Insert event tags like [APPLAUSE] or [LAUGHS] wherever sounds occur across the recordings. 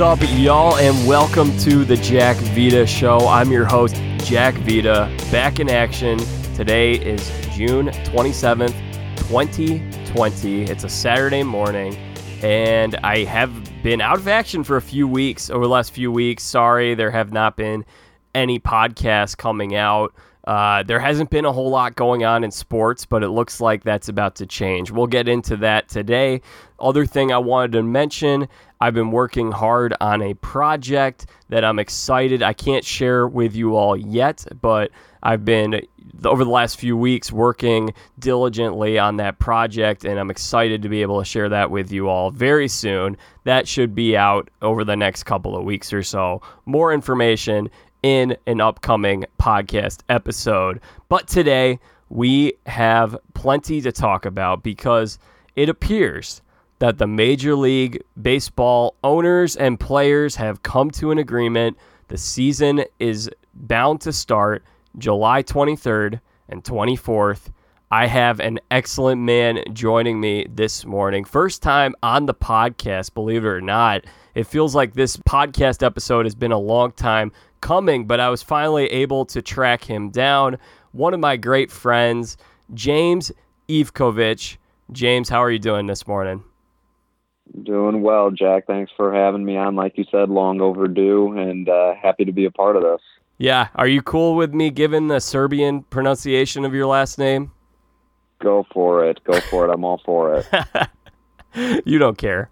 What's up, y'all, and welcome to the Jack Vita Show. I'm your host, Jack Vita, back in action. Today is June 27th, 2020. It's a Saturday morning, and I have been out of action for a few weeks over the last few weeks. Sorry, there have not been any podcasts coming out. Uh, there hasn't been a whole lot going on in sports, but it looks like that's about to change. We'll get into that today. Other thing I wanted to mention I've been working hard on a project that I'm excited. I can't share with you all yet, but I've been over the last few weeks working diligently on that project, and I'm excited to be able to share that with you all very soon. That should be out over the next couple of weeks or so. More information in an upcoming podcast episode. But today, we have plenty to talk about because it appears that the Major League Baseball owners and players have come to an agreement. The season is bound to start July 23rd and 24th. I have an excellent man joining me this morning. First time on the podcast, believe it or not. It feels like this podcast episode has been a long time coming, but I was finally able to track him down. One of my great friends, James Ivkovich. James, how are you doing this morning? Doing well, Jack. Thanks for having me on. Like you said, long overdue, and uh, happy to be a part of this. Yeah. Are you cool with me giving the Serbian pronunciation of your last name? Go for it. Go for it. I'm all for it. [LAUGHS] you don't care.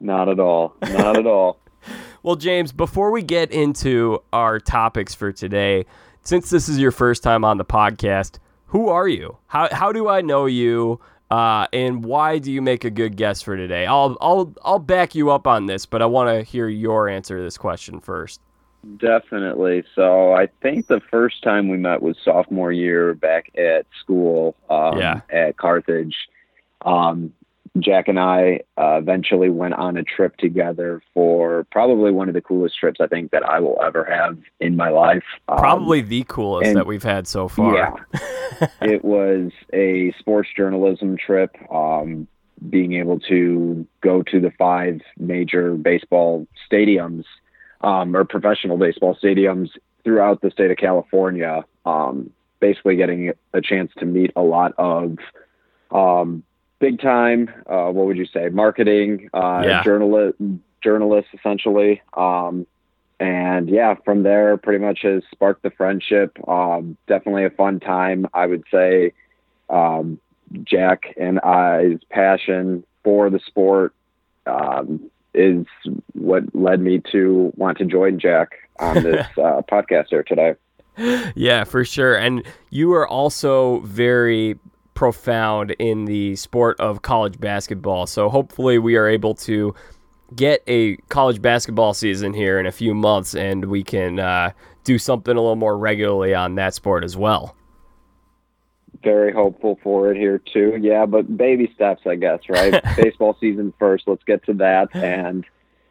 Not at all. Not at all. [LAUGHS] well, James, before we get into our topics for today, since this is your first time on the podcast, who are you? How, how do I know you? Uh, and why do you make a good guess for today? I'll I'll I'll back you up on this, but I want to hear your answer to this question first. Definitely. So I think the first time we met was sophomore year back at school um, yeah. at Carthage. Um, Jack and I uh, eventually went on a trip together for probably one of the coolest trips I think that I will ever have in my life. Um, probably the coolest and, that we've had so far. Yeah. [LAUGHS] it was a sports journalism trip. Um, being able to go to the five major baseball stadiums um, or professional baseball stadiums throughout the state of California, um, basically getting a chance to meet a lot of um, big time. Uh, what would you say? Marketing, uh, yeah. journalist, journalists essentially. Um, and yeah, from there, pretty much has sparked the friendship. Um, definitely a fun time. I would say um, Jack and I's passion for the sport um, is what led me to want to join Jack on [LAUGHS] this uh, podcast here today. Yeah, for sure. And you are also very profound in the sport of college basketball. So hopefully we are able to get a college basketball season here in a few months and we can uh, do something a little more regularly on that sport as well. Very hopeful for it here too. Yeah, but baby steps, I guess, right? [LAUGHS] Baseball season first. Let's get to that. And,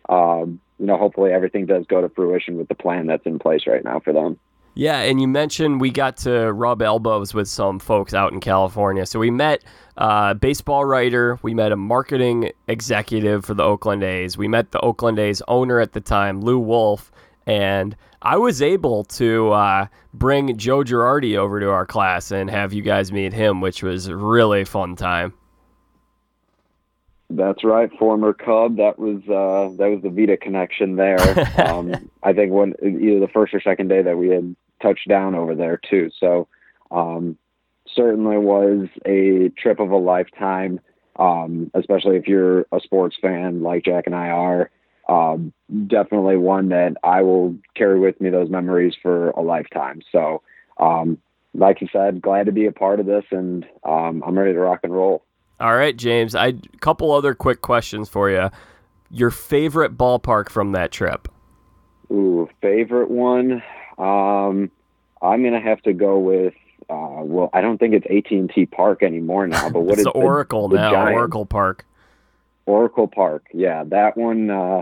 um, you know, hopefully everything does go to fruition with the plan that's in place right now for them. Yeah, and you mentioned we got to rub elbows with some folks out in California. So we met a baseball writer, we met a marketing executive for the Oakland A's, we met the Oakland A's owner at the time, Lew Wolff, and I was able to uh, bring Joe Girardi over to our class and have you guys meet him, which was a really fun time. That's right, former Cub. That was uh, that was the Vita connection there. [LAUGHS] um, I think when either the first or second day that we had touched down over there too. So um, certainly was a trip of a lifetime. Um, especially if you're a sports fan like Jack and I are. Um, definitely one that I will carry with me those memories for a lifetime. So, um, like you said, glad to be a part of this, and um, I'm ready to rock and roll. All right, James. I couple other quick questions for you. Your favorite ballpark from that trip? Ooh, favorite one. Um, I'm gonna have to go with. Uh, well, I don't think it's AT&T Park anymore now, but what [LAUGHS] is the Oracle the, now? Oracle Park. Oracle Park, yeah, that one. Uh,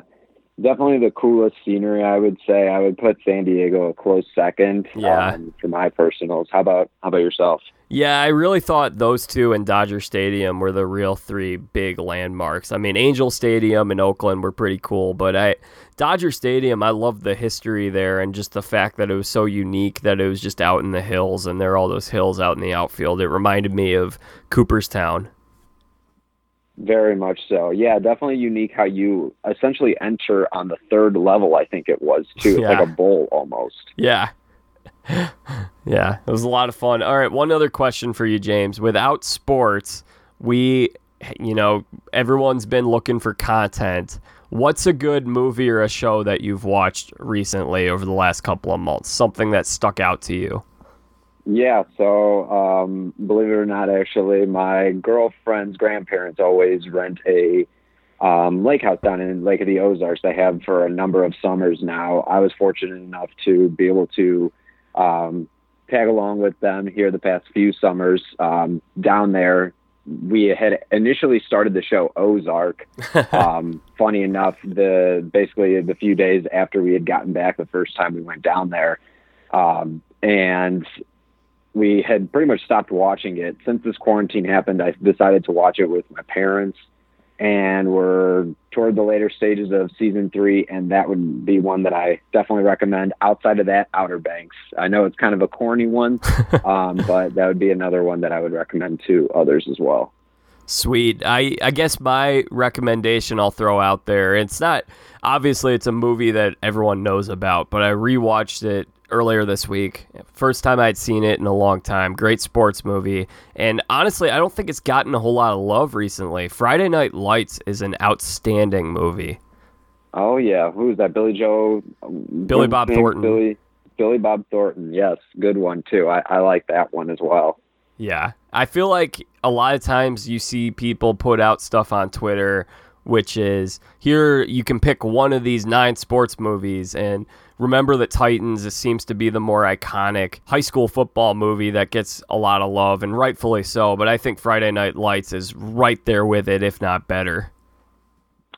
definitely the coolest scenery. I would say I would put San Diego a close second. Yeah. Um, for my personals. How about how about yourself? Yeah, I really thought those two and Dodger Stadium were the real three big landmarks. I mean, Angel Stadium in Oakland were pretty cool, but I Dodger Stadium, I love the history there and just the fact that it was so unique that it was just out in the hills and there are all those hills out in the outfield. It reminded me of Cooperstown. Very much so. Yeah, definitely unique how you essentially enter on the third level, I think it was too. It's Yeah. like a bowl almost. Yeah. [LAUGHS] yeah, it was a lot of fun. All right, one other question for you, James. Without sports, we, you know, everyone's been looking for content. What's a good movie or a show that you've watched recently over the last couple of months? Something that stuck out to you? Yeah, so um, believe it or not, actually, my girlfriend's grandparents always rent a um, lake house down in Lake of the Ozarks. They have for a number of summers now. I was fortunate enough to be able to um, tag along with them here the past few summers um, down there. We had initially started the show Ozark. [LAUGHS] um, funny enough, the basically the few days after we had gotten back the first time we went down there, um, and we had pretty much stopped watching it since this quarantine happened. I decided to watch it with my parents, and we're toward the later stages of season three, and that would be one that I definitely recommend. Outside of that, Outer Banks. I know it's kind of a corny one, [LAUGHS] um, but that would be another one that I would recommend to others as well. Sweet. I, I guess my recommendation I'll throw out there. It's not obviously it's a movie that everyone knows about, but I rewatched it earlier this week. First time I'd seen it in a long time. Great sports movie. And honestly, I don't think it's gotten a whole lot of love recently. Friday Night Lights is an outstanding movie. Oh yeah, who is that? Billy Joe, Billy Bob Thornton. Billy, Billy Bob Thornton. Yes, good one too. I, I like that one as well. Yeah. I feel like a lot of times you see people put out stuff on Twitter, which is here you can pick one of these nine sports movies and remember that Titans it seems to be the more iconic high school football movie that gets a lot of love and rightfully so, but I think Friday Night Lights is right there with it if not better.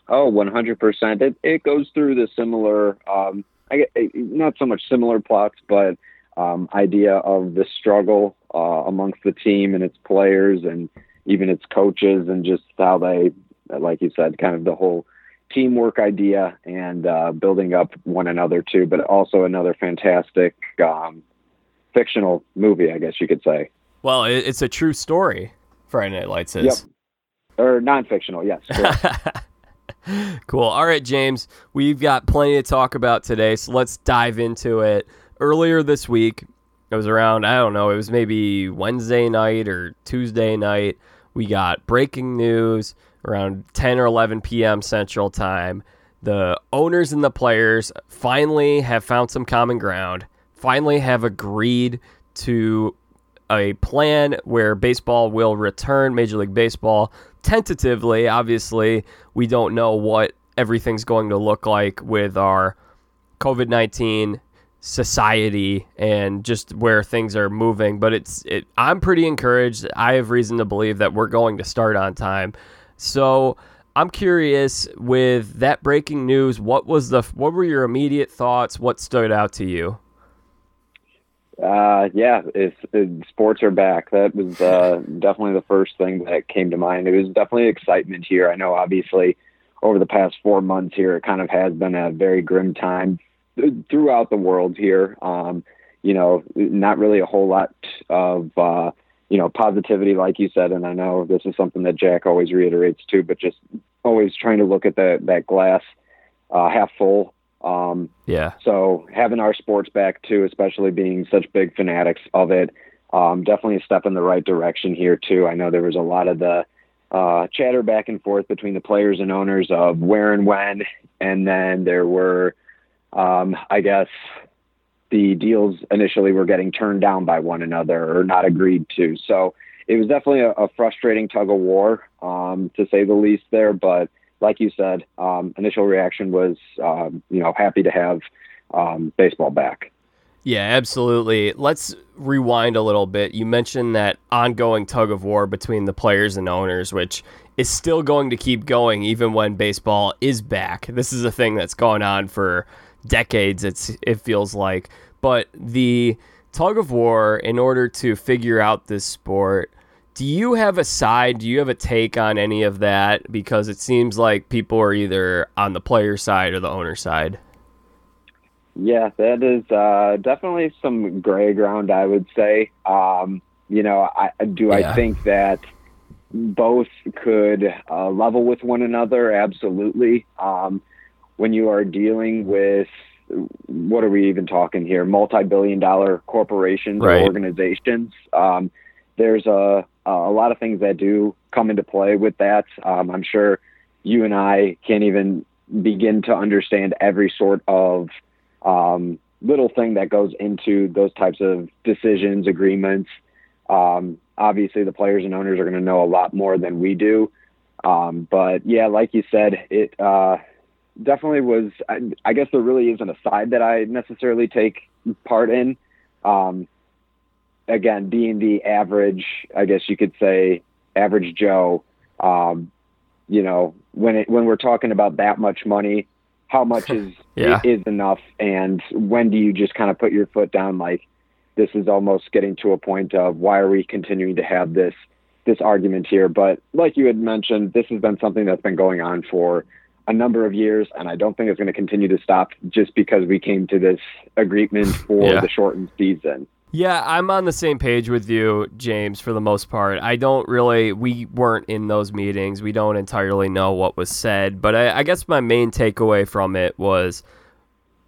Oh, 100%. It, it goes through the similar, um, I eh, not so much similar plots, but um, idea of the struggle uh, amongst the team and its players and even its coaches and just how they, like you said, kind of the whole teamwork idea and uh, building up one another too, but also another fantastic um, fictional movie, I guess you could say. Well, it's a true story. Friday Night Lights is. Yep. Or non-fictional, yes. [LAUGHS] cool. All right, James, we've got plenty to talk about today, so let's dive into it. Earlier this week, it was around, I don't know, it was maybe Wednesday night or Tuesday night. We got breaking news around 10 or 11 p.m. Central Time. The owners and the players finally have found some common ground, finally have agreed to a plan where baseball will return, Major League Baseball. Tentatively, obviously, we don't know what everything's going to look like with our COVID 19 society and just where things are moving but it's it, I'm pretty encouraged I have reason to believe that we're going to start on time so I'm curious with that breaking news what was the what were your immediate thoughts what stood out to you Uh, yeah, sports are back. That was uh, [LAUGHS] definitely the first thing that came to mind. It was definitely excitement here. I know, obviously, over the past four months here, it kind of has been a very grim time throughout the world here. Um, you know, not really a whole lot of uh, you know positivity, like you said. And I know this is something that Jack always reiterates too, but just always trying to look at the, that glass uh, half full. Um, yeah so having our sports back too, especially being such big fanatics of it, um, definitely a step in the right direction here too. I know there was a lot of the uh, chatter back and forth between the players and owners of where and when, and then there were, um, I guess, the deals initially were getting turned down by one another or not agreed to. So it was definitely a, a frustrating tug of war, um, to say the least there. But like you said, um, initial reaction was, um, you know, happy to have um, baseball back. Yeah, absolutely. Let's rewind a little bit. You mentioned that ongoing tug of war between the players and owners, which is still going to keep going even when baseball is back. This is a thing that's gone on for decades. It's it feels like, but the tug of war in order to figure out this sport. Do you have a side? Do you have a take on any of that? Because it seems like people are either on the player side or the owner side. Yeah, that is uh, definitely some gray ground, I would say. Um, you know, I do yeah. I think that both could uh, level with one another. Absolutely. Um, when you are dealing with what are we even talking here? Multi-billion-dollar corporations right. or organizations. Um, there's a a lot of things that do come into play with that. Um, I'm sure you and I can't even begin to understand every sort of um, little thing that goes into those types of decisions, agreements. Um, obviously, the players and owners are going to know a lot more than we do. Um, but yeah, like you said, it uh, definitely was. I, I, guess there really isn't a side that I necessarily take part in. Um, again, being the average, I guess you could say, average Joe. Um, you know, when it when we're talking about that much money, how much [LAUGHS] is yeah. is enough and when do you just kind of put your foot down like this is almost getting to a point of why are we continuing to have this this argument here but like you had mentioned this has been something that's been going on for a number of years and I don't think it's going to continue to stop just because we came to this agreement for yeah. the shortened season. Yeah, I'm on the same page with you, James, for the most part. I don't really, we weren't in those meetings. We don't entirely know what was said. But I, I guess my main takeaway from it was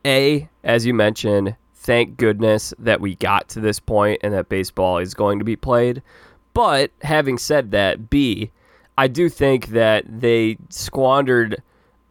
A, as you mentioned, thank goodness that we got to this point and that baseball is going to be played. But having said that, B, I do think that they squandered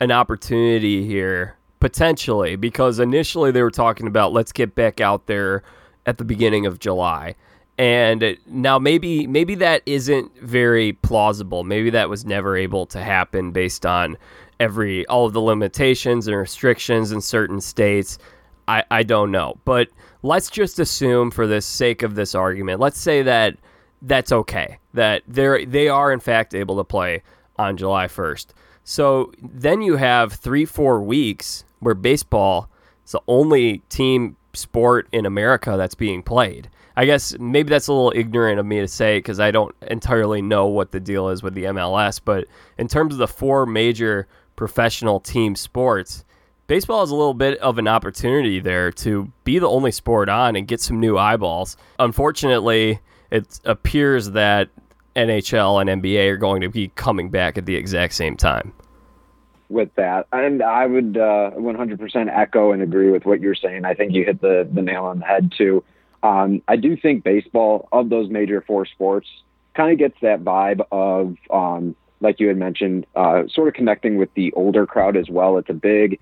an opportunity here potentially because initially they were talking about let's get back out there at the beginning of July. And now maybe maybe that isn't very plausible. Maybe that was never able to happen based on every all of the limitations and restrictions in certain states. I, I don't know. But let's just assume for the sake of this argument, let's say that that's okay. That they're they are in fact able to play on July 1st. So then you have three, four weeks where baseball is the only team sport in America that's being played. I guess maybe that's a little ignorant of me to say because I don't entirely know what the deal is with the MLS. But in terms of the four major professional team sports, baseball is a little bit of an opportunity there to be the only sport on and get some new eyeballs. Unfortunately, it appears that NHL and NBA are going to be coming back at the exact same time with that. And I would uh, 100% echo and agree with what you're saying. I think you hit the, the nail on the head, too. Um, I do think baseball, of those major four sports, kind of gets that vibe of, um, like you had mentioned, uh, sort of connecting with the older crowd as well. It's a big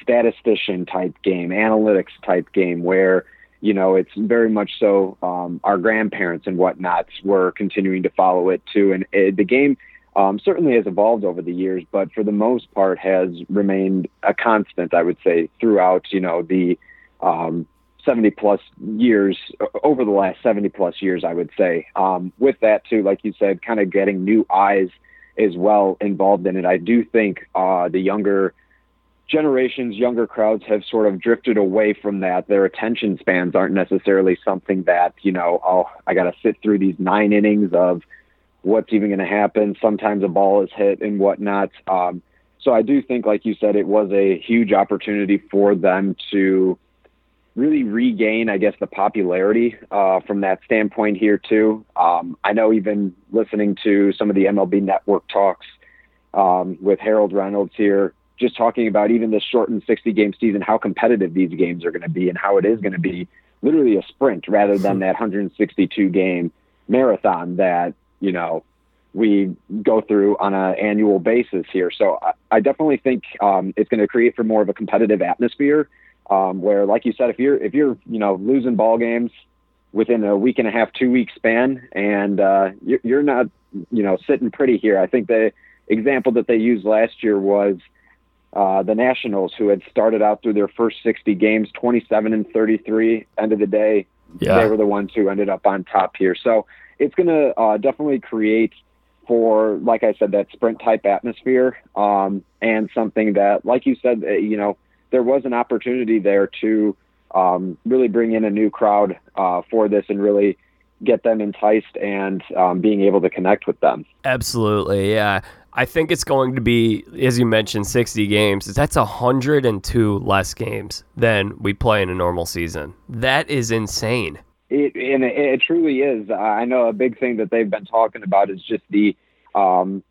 statistician type game, analytics type game where you know, it's very much so um, our grandparents and whatnot were continuing to follow it too. And it, the game um, certainly has evolved over the years, but for the most part has remained a constant, I would say, throughout, you know, the um, 70 plus years, over the last 70 plus years, I would say. Um, with that, too, like you said, kind of getting new eyes as well involved in it. I do think uh, the younger generations, younger crowds have sort of drifted away from that. Their attention spans aren't necessarily something that, you know, oh, I got to sit through these nine innings of what's even going to happen. Sometimes a ball is hit and whatnot. Um, so I do think, like you said, it was a huge opportunity for them to really regain, I guess, the popularity uh, from that standpoint here too. Um, I know even listening to some of the MLB Network talks um, with Harold Reynolds here, just talking about even this shortened 60 game season, how competitive these games are going to be, and how it is going to be literally a sprint rather than that 162 game marathon that you know we go through on an annual basis here. So I, I definitely think um, it's going to create for more of a competitive atmosphere, um, where, like you said, if you're if you're you know losing ball games within a week and a half, two week span, and uh, you're, you're not you know sitting pretty here. I think the example that they used last year was uh, the Nationals, who had started out through their first 60 games, 27 and 33. End of the day, yeah. they were the ones who ended up on top here. So it's going to uh, definitely create for, like I said, that sprint type atmosphere um, and something that, like you said, uh, you know, there was an opportunity there to um, really bring in a new crowd uh, for this and really get them enticed and um, being able to connect with them. Absolutely, yeah. I think it's going to be, as you mentioned, 60 games. That's 102 less games than we play in a normal season. That is insane. It, and it, it truly is. I know a big thing that they've been talking about is just the, um,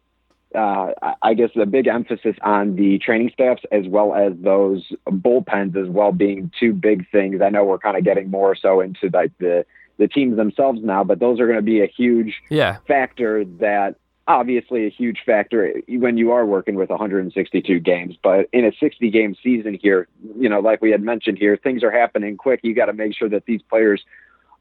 uh, I guess, the big emphasis on the training staffs as well as those bullpens as well being two big things. I know we're kind of getting more so into like the the teams themselves now, but those are going to be a huge yeah. factor that obviously a huge factor when you are working with 162 games. But in a 60 game season here, you know, like we had mentioned here, things are happening quick. You got to make sure that these players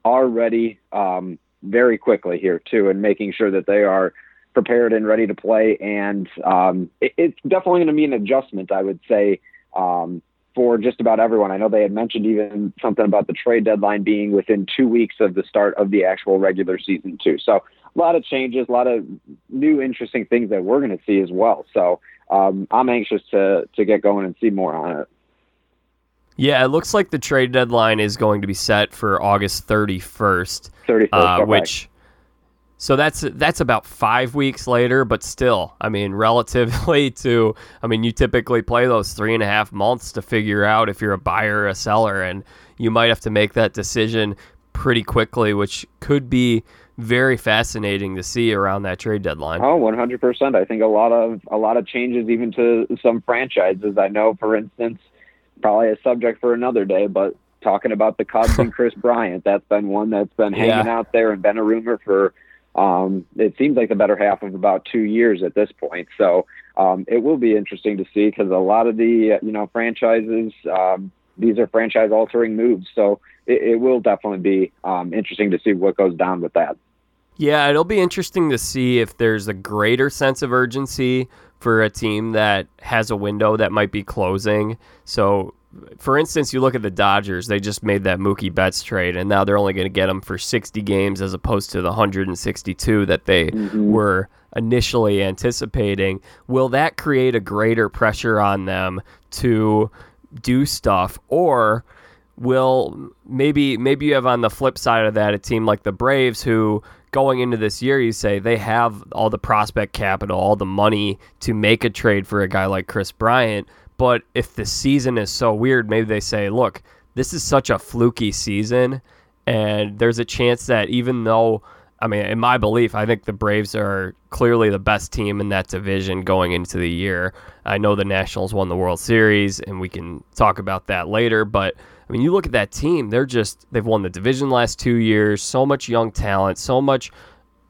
are ready um, very quickly here too, and making sure that they are prepared and ready to play. And um, it, it's definitely going to be an adjustment, I would say. Um, for just about everyone. I know they had mentioned even something about the trade deadline being within two weeks of the start of the actual regular season, too. So a lot of changes, a lot of new interesting things that we're going to see as well. So um, I'm anxious to to get going and see more on it. Yeah, it looks like the trade deadline is going to be set for August 31st. 31st, uh, which so that's that's about five weeks later, but still, I mean, [LAUGHS] relatively to, I mean, you typically play those three and a half months to figure out if you're a buyer or a seller, and you might have to make that decision pretty quickly, which could be very fascinating to see around that trade deadline. Oh, 100%. I think a lot of a lot of changes even to some franchises. I know for instance, probably a subject for another day, but talking about the Cubs and [LAUGHS] Kris Bryant, that's been one that's been hanging yeah. out there and been a rumor for um, it seems like the better half of about two years at this point. So um, it will be interesting to see because a lot of the you know franchises um, these are franchise altering moves. So it, it will definitely be um, interesting to see what goes down with that. Yeah, it'll be interesting to see if there's a greater sense of urgency for a team that has a window that might be closing. So, for instance, you look at the Dodgers, they just made that Mookie Betts trade, and now they're only going to get him for 60 games as opposed to the 162 that they mm-hmm. were initially anticipating. Will that create a greater pressure on them to do stuff? Or will maybe maybe you have on the flip side of that a team like the Braves who going into this year, you say they have all the prospect capital, all the money to make a trade for a guy like Kris Bryant. But if the season is so weird, maybe they say, look, this is such a fluky season. And there's a chance that even though, I mean, in my belief, I think the Braves are clearly the best team in that division going into the year. I know the Nationals won the World Series, and we can talk about that later. But I mean, you look at that team, they're just, they've won the division last two years, so much young talent, so much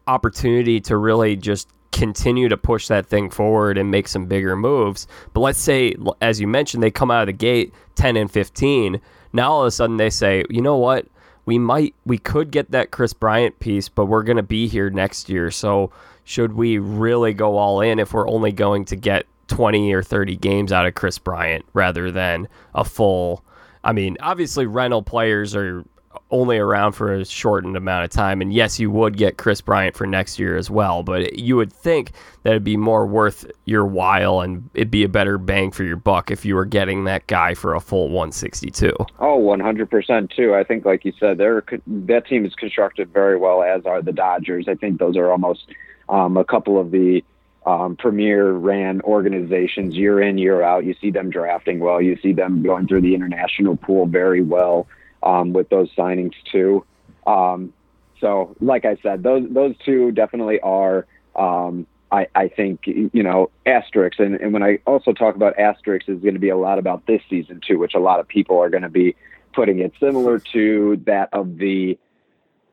opportunity to really just continue to push that thing forward and make some bigger moves. But let's say, as you mentioned, they come out of the gate 10 and 15. Now all of a sudden they say, you know what? We might, we could get that Kris Bryant piece, but we're going to be here next year. So should we really go all in if we're only going to get 20 or 30 games out of Kris Bryant rather than a full I mean, obviously, rental players are only around for a shortened amount of time. And yes, you would get Kris Bryant for next year as well, but you would think that it'd be more worth your while and it'd be a better bang for your buck if you were getting that guy for a full 162. Oh, 100% too. I think, like you said, they're, that team is constructed very well, as are the Dodgers. I think those are almost um, a couple of the um, premier ran organizations year in year out. You see them drafting well. You see them going through the international pool very well um, with those signings too. Um, so, like I said, those those two definitely are. Um, I, I think you know asterisks, and, and when I also talk about asterisks, is going to be a lot about this season too, which a lot of people are going to be putting it similar to that of the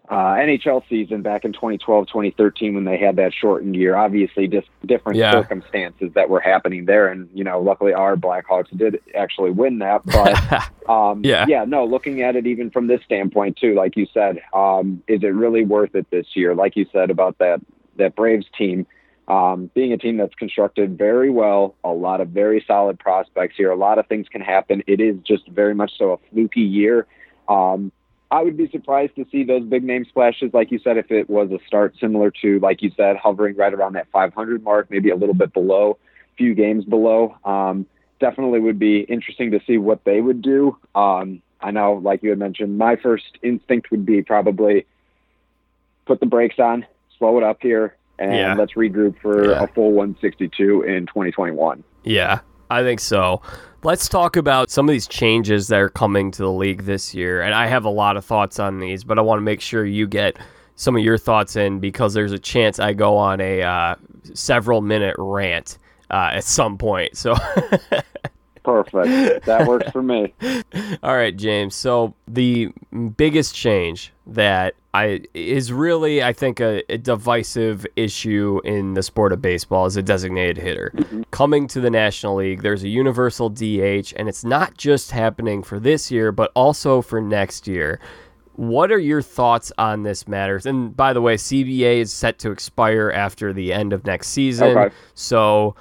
uh, NHL season back in 2012, 2013 when they had that shortened year. Obviously, just different yeah. circumstances that were happening there, and you know, luckily our Blackhawks did actually win that. [LAUGHS] But um, yeah, yeah, no, looking at it even from this standpoint too, like you said, um, is it really worth it this year? Like you said about that that Braves team, Um, being a team that's constructed very well, a lot of very solid prospects here. A lot of things can happen. It is just very much so a fluky year. Um, I would be surprised to see those big name splashes, like you said, if it was a start similar to, like you said, hovering right around that 500 mark, maybe a little bit below, few games below. Um, definitely would be interesting to see what they would do. Um, I know, like you had mentioned, my first instinct would be probably put the brakes on, slow it up here, and yeah. let's regroup for yeah. a full 162 in 2021. Yeah, I think so. Let's talk about some of these changes that are coming to the league this year. And I have a lot of thoughts on these, but I want to make sure you get some of your thoughts in because there's a chance I go on a uh, several minute rant uh, at some point. So. [LAUGHS] Perfect. That works for me. [LAUGHS] All right, James. So the biggest change that I is really, I think, a, a, divisive issue in the sport of baseball is a designated hitter. Mm-hmm. Coming to the National League, there's a universal DH, and it's not just happening for this year, but also for next year. What are your thoughts on this matter? And by the way, CBA is set to expire after the end of next season. Okay. So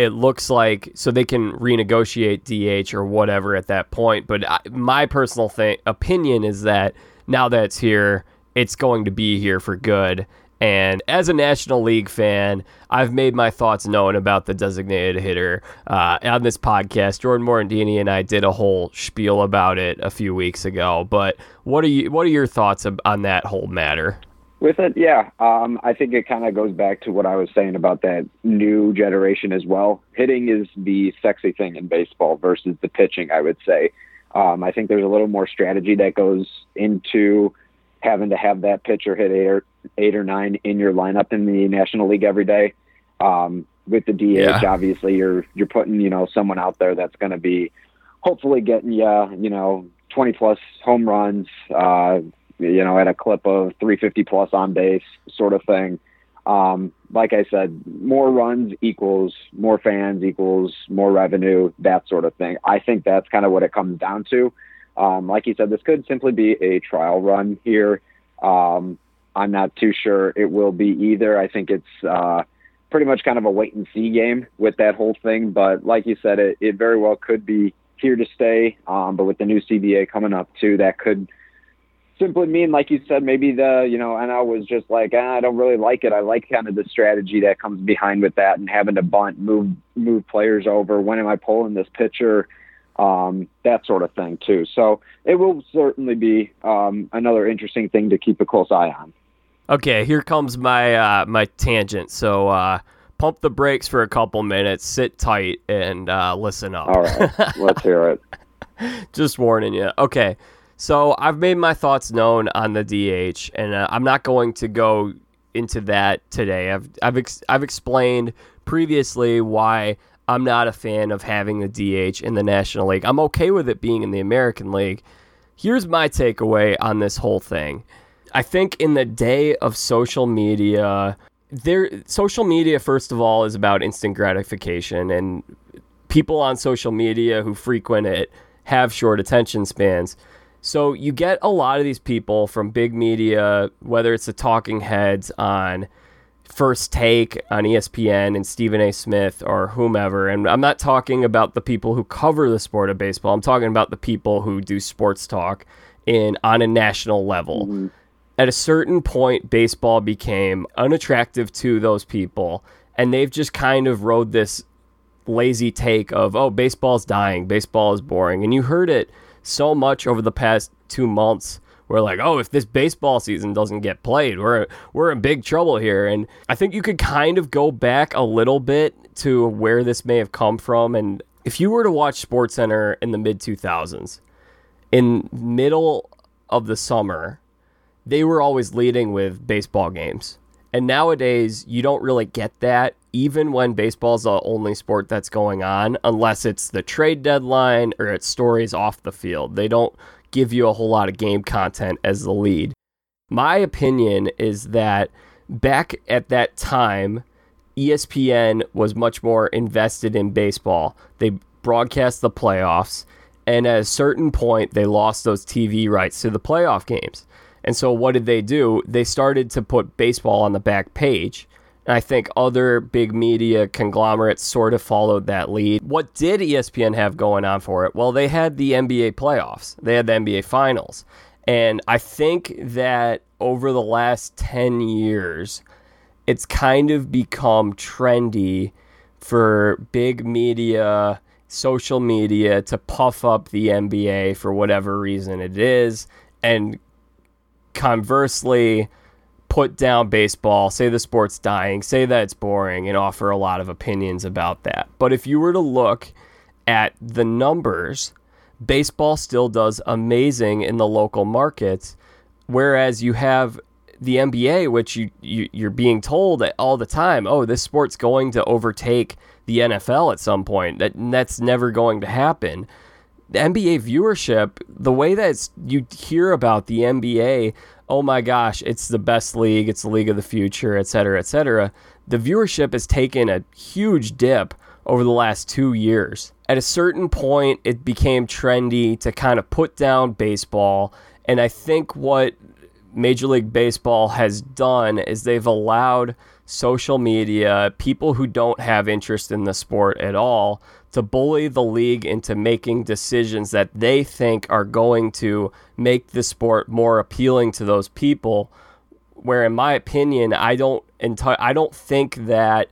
it looks like so they can renegotiate DH or whatever at that point. But I, my personal thing, opinion is that now that it's here, it's going to be here for good. And as a National League fan, I've made my thoughts known about the designated hitter uh, on this podcast. Jordan Morandini and I did a whole spiel about it a few weeks ago. But what are you? What are your thoughts on that whole matter? With it, yeah. Um, I think it kind of goes back to what I was saying about that new generation as well. Hitting is the sexy thing in baseball versus the pitching, I would say. Um, I think there's a little more strategy that goes into having to have that pitcher hit eight or, eight or nine in your lineup in the National League every day. Um, with the DH, yeah. obviously, you're you're putting you know someone out there that's going to be hopefully getting you you know 20 plus home runs, uh, you know, at a clip of 350 plus on base, sort of thing. Um, like I said, more runs equals more fans equals more revenue, that sort of thing. I think that's kind of what it comes down to. Um, like you said, this could simply be a trial run here. Um, I'm not too sure it will be either. I think it's uh, pretty much kind of a wait and see game with that whole thing. But like you said, it, it very well could be here to stay. Um, but with the new CBA coming up too, that could simply mean, like you said, maybe the, you know, and I was just like, ah, I don't really like it. I like kind of the strategy that comes behind with that and having to bunt, move, move players over. When am I pulling this pitcher? Um, that sort of thing too. So it will certainly be um, another interesting thing to keep a close eye on. Okay, here comes my uh, my tangent. So uh, pump the brakes for a couple minutes, sit tight, and uh, listen up. All right, let's hear it. [LAUGHS] Just warning you. Okay, so I've made my thoughts known on the DH, and uh, I'm not going to go into that today. I've I've ex- I've explained previously why I'm not a fan of having the DH in the National League. I'm okay with it being in the American League. Here's my takeaway on this whole thing. I think in the day of social media, there social media first of all is about instant gratification and people on social media who frequent it have short attention spans. So you get a lot of these people from big media, whether it's the talking heads on First Take on ESPN and Stephen A. Smith or whomever. And I'm not talking about the people who cover the sport of baseball. I'm talking about the people who do sports talk in on a national level. Mm-hmm. At a certain point, baseball became unattractive to those people, and they've just kind of rode this lazy take of, oh, baseball's dying, baseball is boring. And you heard it so much over the past two months. We're like, oh, if this baseball season doesn't get played, we're we're in big trouble here. And I think you could kind of go back a little bit to where this may have come from. And if you were to watch Sports Center in the mid 2000s, in middle of the summer, they were always leading with baseball games. And nowadays, you don't really get that, even when baseball's the only sport that's going on, unless it's the trade deadline or it's stories off the field. They don't give you a whole lot of game content as the lead. My opinion is that back at that time, ESPN was much more invested in baseball. They broadcast the playoffs, and at a certain point, they lost those TV rights to the playoff games. And so what did they do? They started to put baseball on the back page I think other big media conglomerates sort of followed that lead. What did ESPN have going on for it? Well, they had the NBA playoffs, they had the NBA finals. And I think that over the last 10 years, it's kind of become trendy for big media, social media to puff up the NBA for whatever reason it is. And conversely, put down baseball, say the sport's dying, say that it's boring, and offer a lot of opinions about that. But if you were to look at the numbers, baseball still does amazing in the local markets, whereas you have the NBA, which you, you you're being told all the time, oh, this sport's going to overtake the NFL at some point. That that's never going to happen. The NBA viewership, the way that you hear about the NBA, oh my gosh, it's the best league, it's the league of the future, et cetera, et cetera. The viewership has taken a huge dip over the last two years. At a certain point, it became trendy to kind of put down baseball. And I think what Major League Baseball has done is they've allowed social media, people who don't have interest in the sport at all, to bully the league into making decisions that they think are going to make the sport more appealing to those people. Where, in my opinion, I don't enti- I don't think that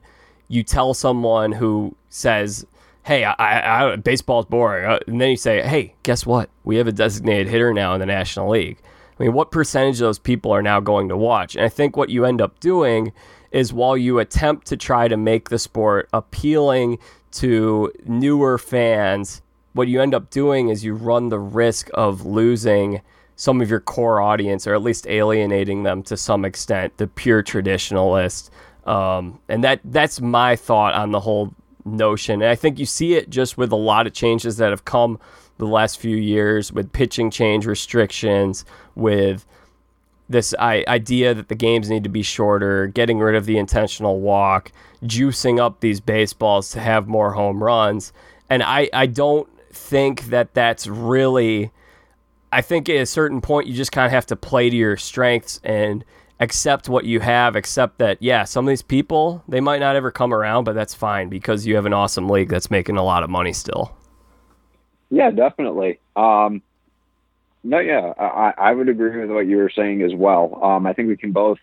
you tell someone who says, "Hey, I, I, baseball's boring," uh, and then you say, "Hey, guess what? We have a designated hitter now in the National League." I mean, what percentage of those people are now going to watch? And I think what you end up doing is while you attempt to try to make the sport appealing to newer fans, what you end up doing is you run the risk of losing some of your core audience or at least alienating them to some extent, the pure traditionalist. Um, and that that's my thought on the whole notion. And I think you see it just with a lot of changes that have come the last few years with pitching change restrictions, with this idea that the games need to be shorter, getting rid of the intentional walk, juicing up these baseballs to have more home runs. And I, I don't think that that's really. I think at a certain point, you just kind of have to play to your strengths and accept what you have, accept that, yeah, some of these people, they might not ever come around, but that's fine because you have an awesome league that's making a lot of money still. Yeah, definitely. Um, no, yeah, I, I would agree with what you were saying as well. Um, I think we can both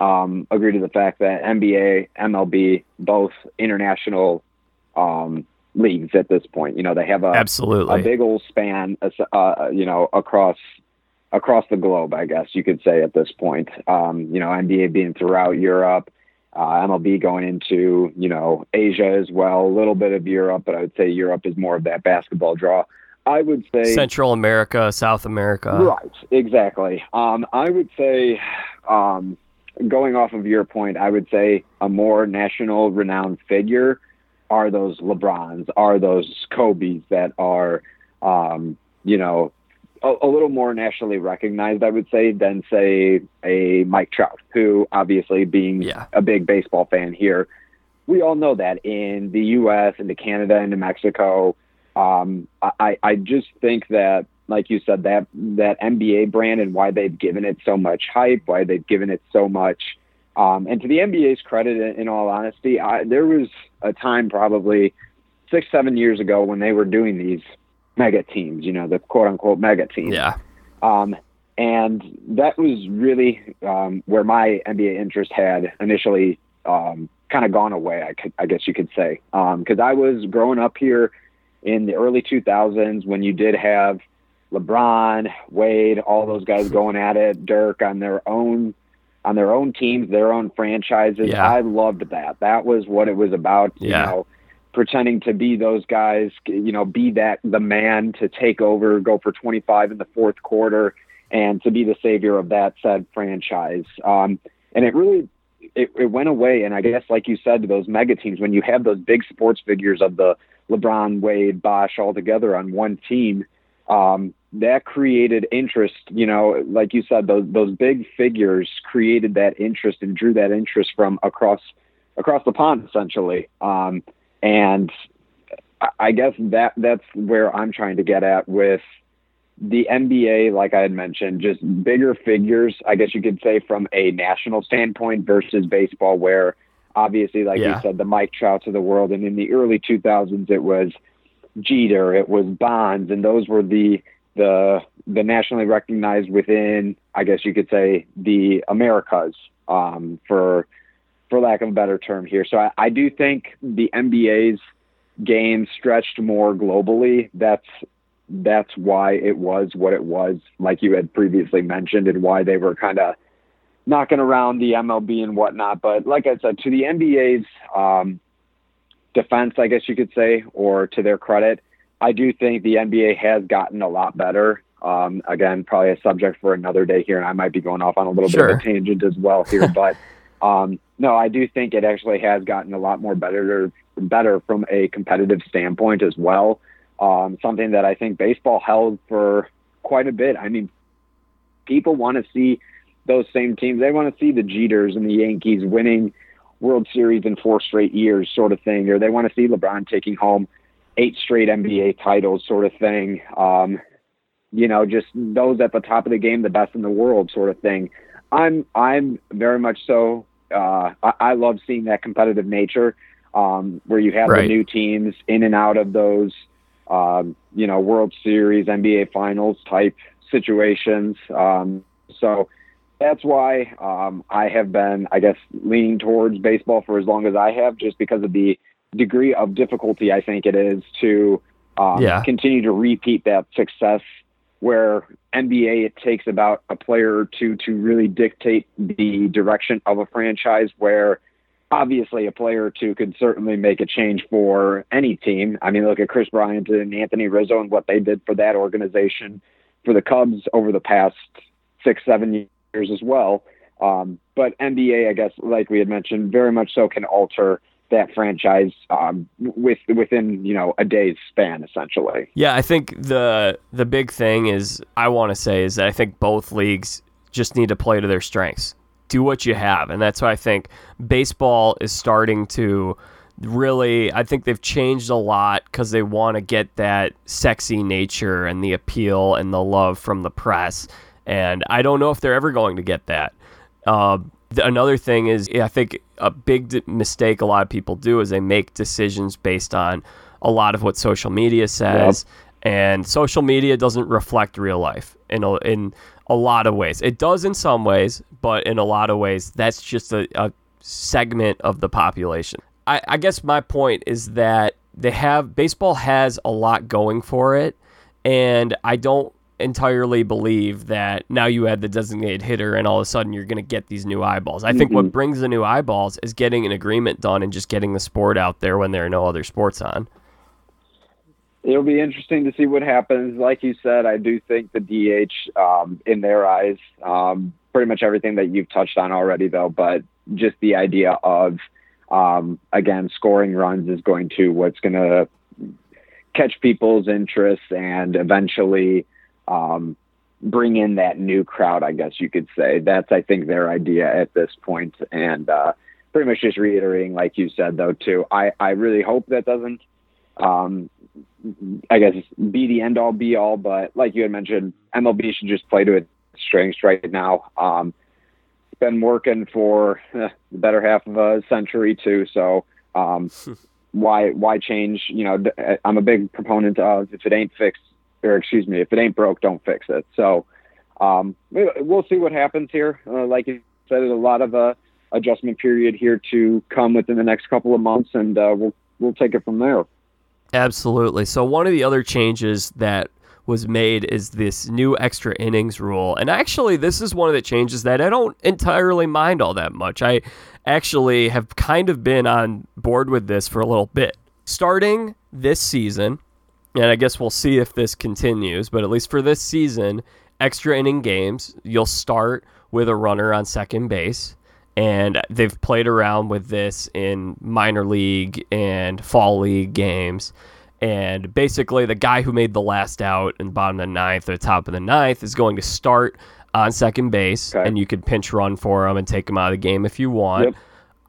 um, agree to the fact that NBA, MLB, both international um, leagues at this point. You know, they have a absolutely a big old span, uh, you know, across across the globe. I guess you could say at this point. Um, you know, NBA being throughout Europe, uh, MLB going into you know Asia as well, a little bit of Europe, but I would say Europe is more of that basketball draw. I would say Central America, South America. Right, exactly. Um, I would say, um, going off of your point, I would say a more national renowned figure are those LeBrons, are those Kobe's that are, um, you know, a, a, little more nationally recognized, I would say, than say a Mike Trout, who obviously being yeah. a big baseball fan here, we all know that in the U.S., into Canada, into Mexico um, I, I just think that, like you said, that that NBA brand and why they've given it so much hype, why they've given it so much. Um, and to the NBA's credit, in, in all honesty, I, there was a time probably six, seven years ago when they were doing these mega teams, you know, the quote unquote mega teams. Yeah. Um, and that was really um, where my NBA interest had initially um, kind of gone away. I, could, I guess you could say because um, I was growing up here in the early 2000s when you did have LeBron, Wade, all those guys [LAUGHS] going at it, Dirk on their own on their own teams, their own franchises. Yeah. I loved that. That was what it was about, you yeah. know, pretending to be those guys, you know, be that the man to take over, go for 25 in the fourth quarter and to be the savior of that said franchise. Um, and it really it, it went away. And I guess, like you said, those mega teams, when you have those big sports figures of the LeBron, Wade, Bosh all together on one team, um, that created interest. You know, like you said, those those big figures created that interest and drew that interest from across across the pond, essentially. Um, and I guess that that's where I'm trying to get at with the NBA, like I had mentioned, just bigger figures, I guess you could say, from a national standpoint versus baseball, where obviously, like Yeah. you said, the Mike Trouts of the world. And in the early 2000s, it was Jeter, it was Bonds, and those were the the the nationally recognized within, I guess you could say, the Americas, um, for for lack of a better term here. So I, I do think the NBA's game stretched more globally. That's that's why it was what it was, like you had previously mentioned, and why they were kind of knocking around the MLB and whatnot. But like I said, to the NBA's um, defense, I guess you could say, or to their credit, I do think the NBA has gotten a lot better. Um, again, probably a subject for another day here, and I might be going off on a little bit of a tangent as well here, [LAUGHS] but um, no, I do think it actually has gotten a lot more better, better from a competitive standpoint as well. Um, something that I think baseball held for quite a bit. I mean, people want to see those same teams. They want to see the Jeters and the Yankees winning World Series in four straight years, sort of thing, or they want to see LeBron taking home eight straight NBA titles, sort of thing. Um, you know, just those at the top of the game, the best in the world, sort of thing. I'm I'm very much so. Uh, I, I love seeing that competitive nature, um, where you have Right. the new teams in and out of those, um, you know, World Series, NBA Finals type situations. Um, so that's why um, I have been, I guess, leaning towards baseball for as long as I have, just because of the degree of difficulty I think it is to um, Yeah. continue to repeat that success. Where NBA, it takes about a player or two to really dictate the direction of a franchise. Where obviously a player or two could certainly make a change for any team. I mean, look at Kris Bryant and Anthony Rizzo and what they did for that organization for the Cubs over the past six, seven years as well. Um, but NBA, I guess, like we had mentioned, very much so can alter that franchise um, with within you know a day's span, essentially. Yeah, I think the the big thing is I want to say is that I think both leagues just need to play to their strengths. Do what you have, and that's why I think baseball is starting to really I think they've changed a lot cuz they want to get that sexy nature and the appeal and the love from the press. And I don't know if they're ever going to get that. Uh, th- another thing is, I think a big d- mistake a lot of people do is they make decisions based on a lot of what social media says, and social media doesn't reflect real life in a, in a lot of ways. It does in some ways, but in a lot of ways, that's just a, a segment of the population. I, I guess my point is that they have baseball has a lot going for it, and I don't entirely believe that now you add the designated hitter and all of a sudden you're going to get these new eyeballs. I think what Mhm. brings the new eyeballs is getting an agreement done and just getting the sport out there when there are no other sports on. It'll be interesting to see what happens. Like you said, I do think the DH, um, in their eyes, um, pretty much everything that you've touched on already, though, but just the idea of, um, again, scoring runs is going to what's going to catch people's interest and eventually um, bring in that new crowd, I guess you could say. That's, I think, their idea at this point. And uh, pretty much just reiterating, like you said, though, too, I, I really hope that doesn't um, I guess be the end all be all, but like you had mentioned, MLB should just play to its strengths right now. Um, it's been working for eh, the better half of a century too, so um, [LAUGHS] why why change? You know, I'm a big proponent of if it ain't fixed, or excuse me, if it ain't broke, don't fix it. So um, we- we'll see what happens here. Uh, like you said, there's a lot of uh, adjustment period here to come within the next couple of months, and uh, we'll we'll take it from there. Absolutely. So one of the other changes that was made is this new extra innings rule. And actually, this is one of the changes that I don't entirely mind all that much. I actually have kind of been on board with this for a little bit. Starting this season, and I guess we'll see if this continues, but at least for this season, extra inning games, you'll start with a runner on second base. And they've played around with this in minor league and fall league games. And basically, the guy who made the last out in the bottom of the ninth or top of the ninth is going to start on second base, Okay. and you could pinch run for him and take him out of the game if you want. Yep.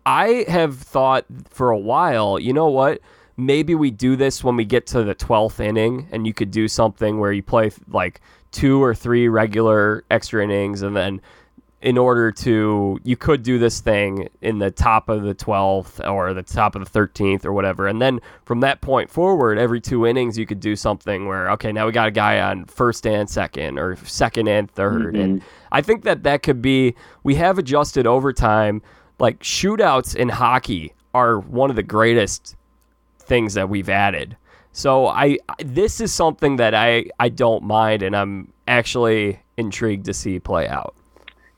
I have thought for a while, you know what? Maybe we do this when we get to the 12th inning and you could do something where you play like two or three regular extra innings and then in order to you could do this thing in the top of the 12th or the top of the 13th or whatever. And then from that point forward every two innings you could do something where okay now we got a guy on first and second or second and 3rd mm-hmm. and i think that that could be we have adjusted overtime. Like shootouts in hockey are one of the greatest things that we've added so I this is something that I I don't mind and I'm actually intrigued to see play out.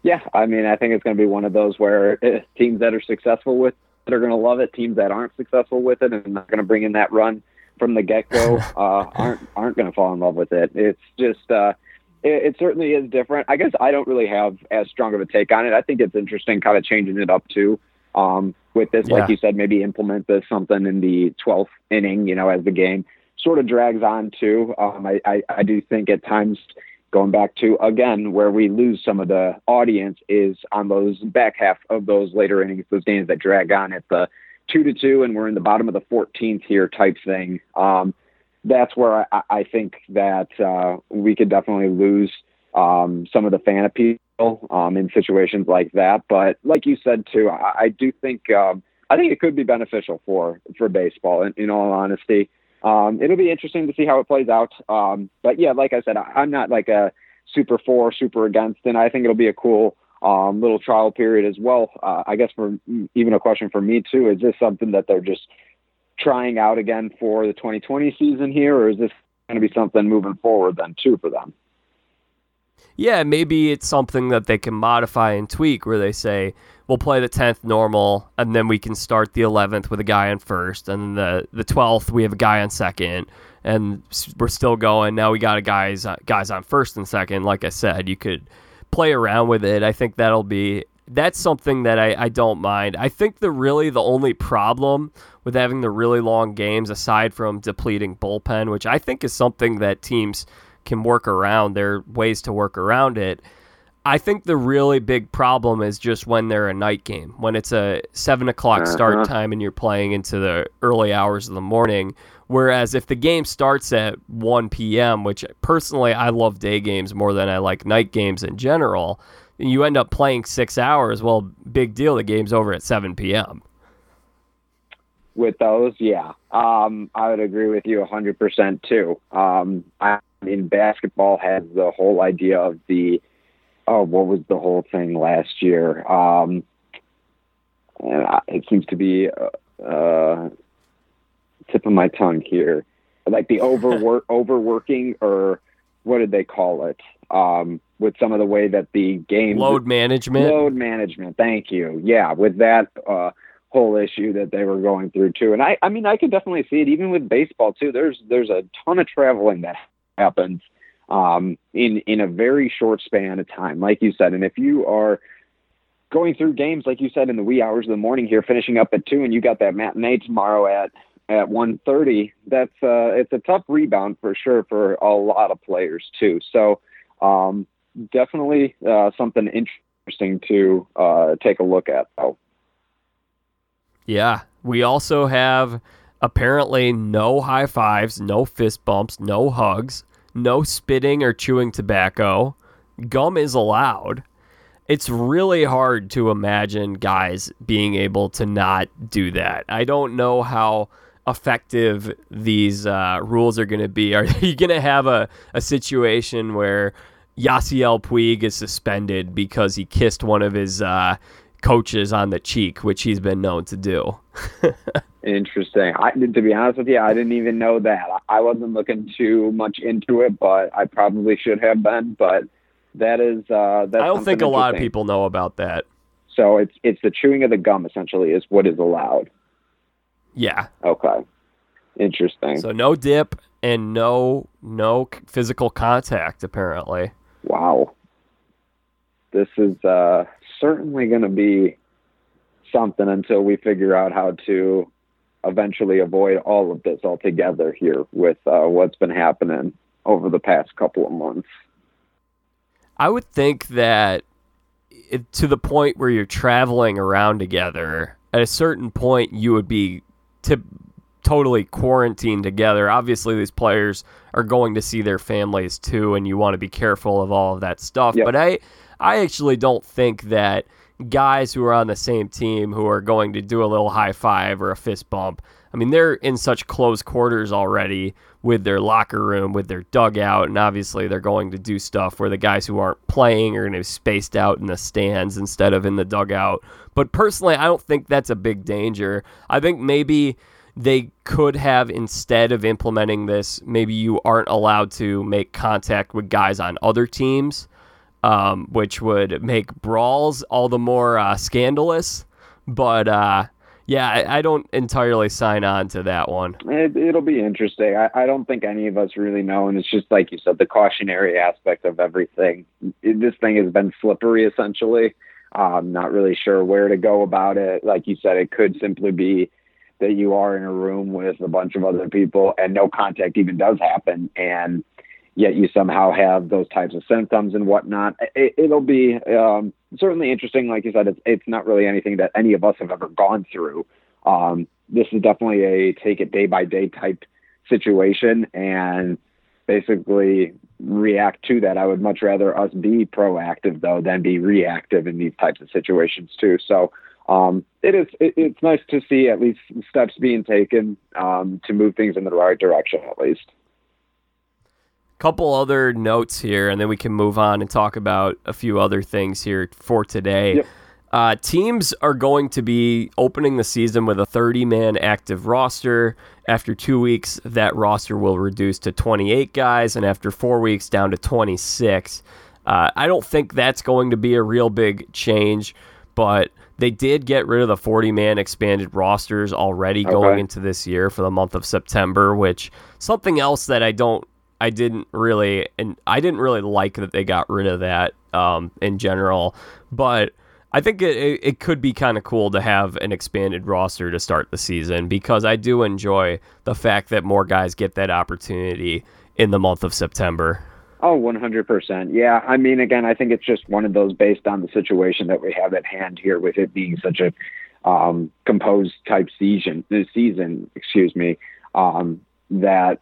Yeah, I mean, I think it's going to be one of those where eh, teams that are successful with it are going to love it. Teams that aren't successful with it and not going to bring in that run from the get go [LAUGHS] uh, aren't aren't going to fall in love with it. It's just uh, it, it, certainly is different. I guess I don't really have as strong of a take on it. I think it's interesting, kind of changing it up too. Um, with this, yeah. like you said, maybe implement this something in the 12th inning, you know, as the game sort of drags on too. Um, I, I, I do think at times going back to again where we lose some of the audience is on those back half of those later innings, those games that drag on at the two to two, and we're in the bottom of the 14th here type thing. Um, that's where I, I think that uh, we could definitely lose um, some of the fan appeal um, in situations like that. But like you said too, I, I do think um, I think it could be beneficial for for baseball. In, in all honesty, um, it'll be interesting to see how it plays out. Um, but yeah, like I said, I, I'm not like a super for, super against, and I think it'll be a cool um, little trial period as well. Uh, I guess for even a question for me too, is this something that they're just trying out again for the 2020 season here, or is this going to be something moving forward then too for them? Yeah, maybe it's something that they can modify and tweak where they say, we'll play the 10th normal, and then we can start the 11th with a guy on first, and the the 12th we have a guy on second, and we're still going. Now we got a guys uh, guys on first and second. Like I said, you could play around with it. I think that'll be that's something that I, I don't mind. I think the really the only problem with having the really long games, aside from depleting bullpen, which I think is something that teams can work around. There are ways to work around it I think the really big problem is just when they're a night game, when it's a seven o'clock uh-huh. start time and you're playing into the early hours of the morning. Whereas if the game starts at 1 p.m., which personally I love day games more than I like night games in general, you end up playing six hours. Well, big deal. The game's over at 7 p.m. With those, yeah, um, I would agree with you 100% too. Um, I mean, basketball has the whole idea of the oh, what was the whole thing last year? Um, and I, it seems to be uh, uh, tip of my tongue here, like the [LAUGHS] overwork, overworking, or what did they call it? Um, with some of the way that the game load management, load management. Thank you. Yeah, with that uh, whole issue that they were going through too, and I, I mean, I could definitely see it even with baseball too. There's there's a ton of traveling that happens um, in in a very short span of time, like you said. And if you are going through games, like you said, in the wee hours of the morning here, finishing up at two, and you got that matinee tomorrow at at one thirty, that's uh, it's a tough rebound for sure for a lot of players too. So um, definitely uh, something interesting to uh, take a look at. Though. Yeah, we also have apparently no high fives, no fist bumps, no hugs no spitting or chewing tobacco. Gum is allowed. It's really hard to imagine guys being able to not do that. I don't know how effective these uh, rules are going to be. [LAUGHS] Are you going to have a, a situation where Yasiel Puig is suspended because he kissed one of his uh, coaches on the cheek, which he's been known to do? [LAUGHS] Interesting. I, to be honest with you, I didn't even know that. I wasn't looking too much into it, but I probably should have been. But that is uh, that's. I don't think a lot of people know about that. So it's it's the chewing of the gum essentially is what is allowed. Yeah. Okay. Interesting. So no dip and no no physical contact apparently. Wow. This is uh, certainly going to be something until we figure out how to eventually avoid all of this altogether here with uh, what's been happening over the past couple of months. I would think that it, to the point where you're traveling around together, at a certain point, you would be to, totally quarantined together. Obviously, these players are going to see their families too, and you want to be careful of all of that stuff. Yep. But I, I actually don't think that guys who are on the same team who are going to do a little high five or a fist bump. I mean, they're in such close quarters already with their locker room, with their dugout, and obviously they're going to do stuff where the guys who aren't playing are going to be spaced out in the stands instead of in the dugout. But personally, I don't think that's a big danger. I think maybe they could have instead of implementing this, maybe you aren't allowed to make contact with guys on other teams um, which would make brawls all the more uh, scandalous. But uh, yeah, I, I, don't entirely sign on to that one. It, will be interesting. I, I, don't think any of us really know, and it's just like you said, the cautionary aspect of everything. This thing has been slippery, essentially. I'm not really sure where to go about it. Like you said, it could simply be that you are in a room with a bunch of other people and no contact even does happen, and yet you somehow have those types of symptoms and whatnot. It, will be um, certainly interesting. Like you said, it's, it's not really anything that any of us have ever gone through. Um, this is definitely a take it day by day type situation and basically react to that. I would much rather us be proactive though than be reactive in these types of situations too. So um, it is it, it's nice to see at least steps being taken um, to move things in the right direction at least couple other notes here, and then we can move on and talk about a few other things here for today. Yep. Uh, teams are going to be opening the season with a 30 man active roster. After two weeks, that roster will reduce to 28 guys, and after four weeks, down to 26. Uh, I don't think that's going to be a real big change, but they did get rid of the 40 man expanded rosters already okay. going into this year for the month of September, which something else that I don't I didn't really and I didn't really like that they got rid of that um, in general, but I think it, it could be kind of cool to have an expanded roster to start the season because I do enjoy the fact that more guys get that opportunity in the month of September. Oh, 100%. Yeah. I mean, again, I think it's just one of those based on the situation that we have at hand here with it being such a um, composed type season, season, excuse me, um, that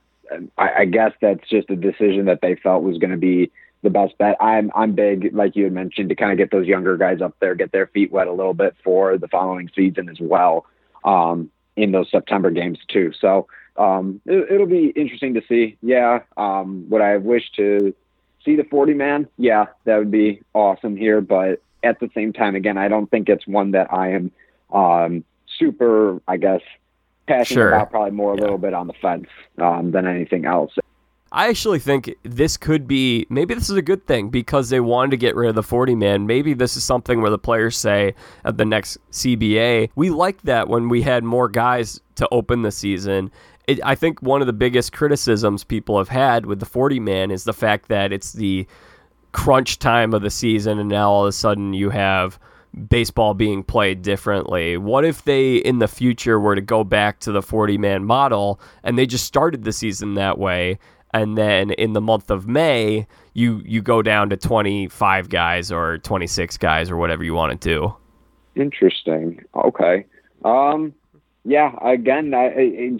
I, I guess that's just a decision that they felt was going to be the best bet. I'm I'm big, like you had mentioned, to kind of get those younger guys up there, get their feet wet a little bit for the following season as well, um, in those September games too. So um, it, will be interesting to see. Yeah, um, would I wished to see the 40 man? Yeah, that would be awesome here. But at the same time, again, I don't think it's one that I am um, super, I guess, passionate sure. about, probably more a yeah. little bit on the fence um, than anything else. I actually think this could be maybe this is a good thing because they wanted to get rid of the 40 man. Maybe this is something where the players say at the next CBA, we liked that when we had more guys to open the season. It, I think one of the biggest criticisms people have had with the 40 man is the fact that it's the crunch time of the season, and now all of a sudden you have baseball being played differently. What if they in the future were to go back to the 40 man model and they just started the season that way and then in the month of May you you go down to 25 guys or 26 guys or whatever you want to do. Interesting. Okay. Um yeah, again, I,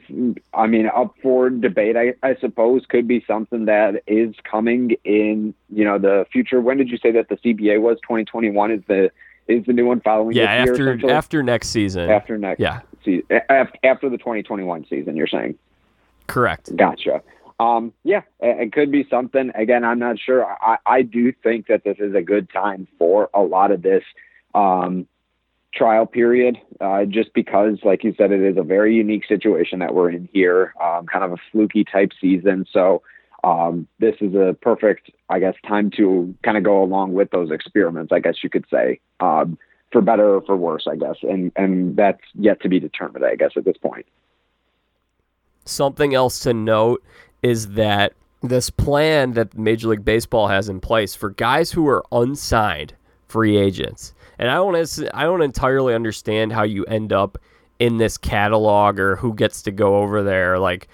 I mean, up for debate, I, I suppose, could be something that is coming in, you know, the future. When did you say that the CBA was? 2021 is the is the new one following? Yeah, after year, after next season. After next. Yeah. Season, after the 2021 season, you're saying. Correct. Gotcha. Um, yeah, it could be something. Again, I'm not sure. I, I do think that this is a good time for a lot of this um, trial period, uh, just because, like you said, it is a very unique situation that we're in here, um, kind of a fluky type season. So um, this is a perfect, I guess, time to kind of go along with those experiments, I guess you could say, um, for better or for worse, I guess. And, and that's yet to be determined, I guess, at this point. Something else to note is that this plan that Major League Baseball has in place for guys who are unsigned free agents. And I don't I don't entirely understand how you end up in this catalog or who gets to go over there like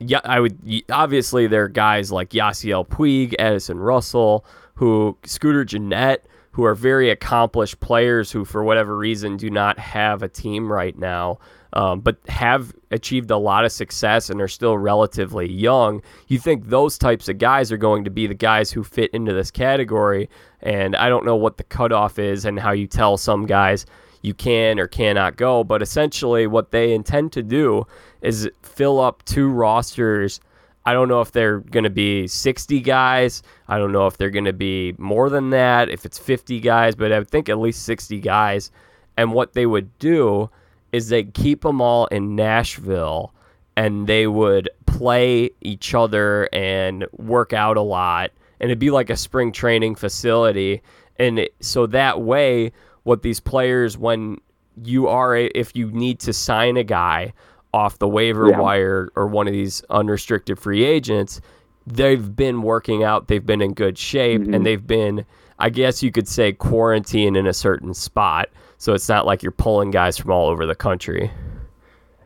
yeah, I would obviously there are guys like Yasiel Puig, Addison Russell, who Scooter Gennett, who are very accomplished players who, for whatever reason, do not have a team right now, um, but have achieved a lot of success and are still relatively young. You think those types of guys are going to be the guys who fit into this category. And I don't know what the cutoff is and how you tell some guys you can or cannot go, but essentially what they intend to do is fill up two rosters I don't know if they're going to be 60 guys. I don't know if they're going to be more than that, if it's 50 guys, but I would think at least 60 guys. And what they would do is they keep them all in Nashville and they would play each other and work out a lot. And it'd be like a spring training facility. And it, so that way, what these players, when you are, if you need to sign a guy, off the waiver yeah. wire or one of these unrestricted free agents, they've been working out, they've been in good shape, mm-hmm. and they've been, I guess you could say, quarantined in a certain spot. So it's not like you're pulling guys from all over the country.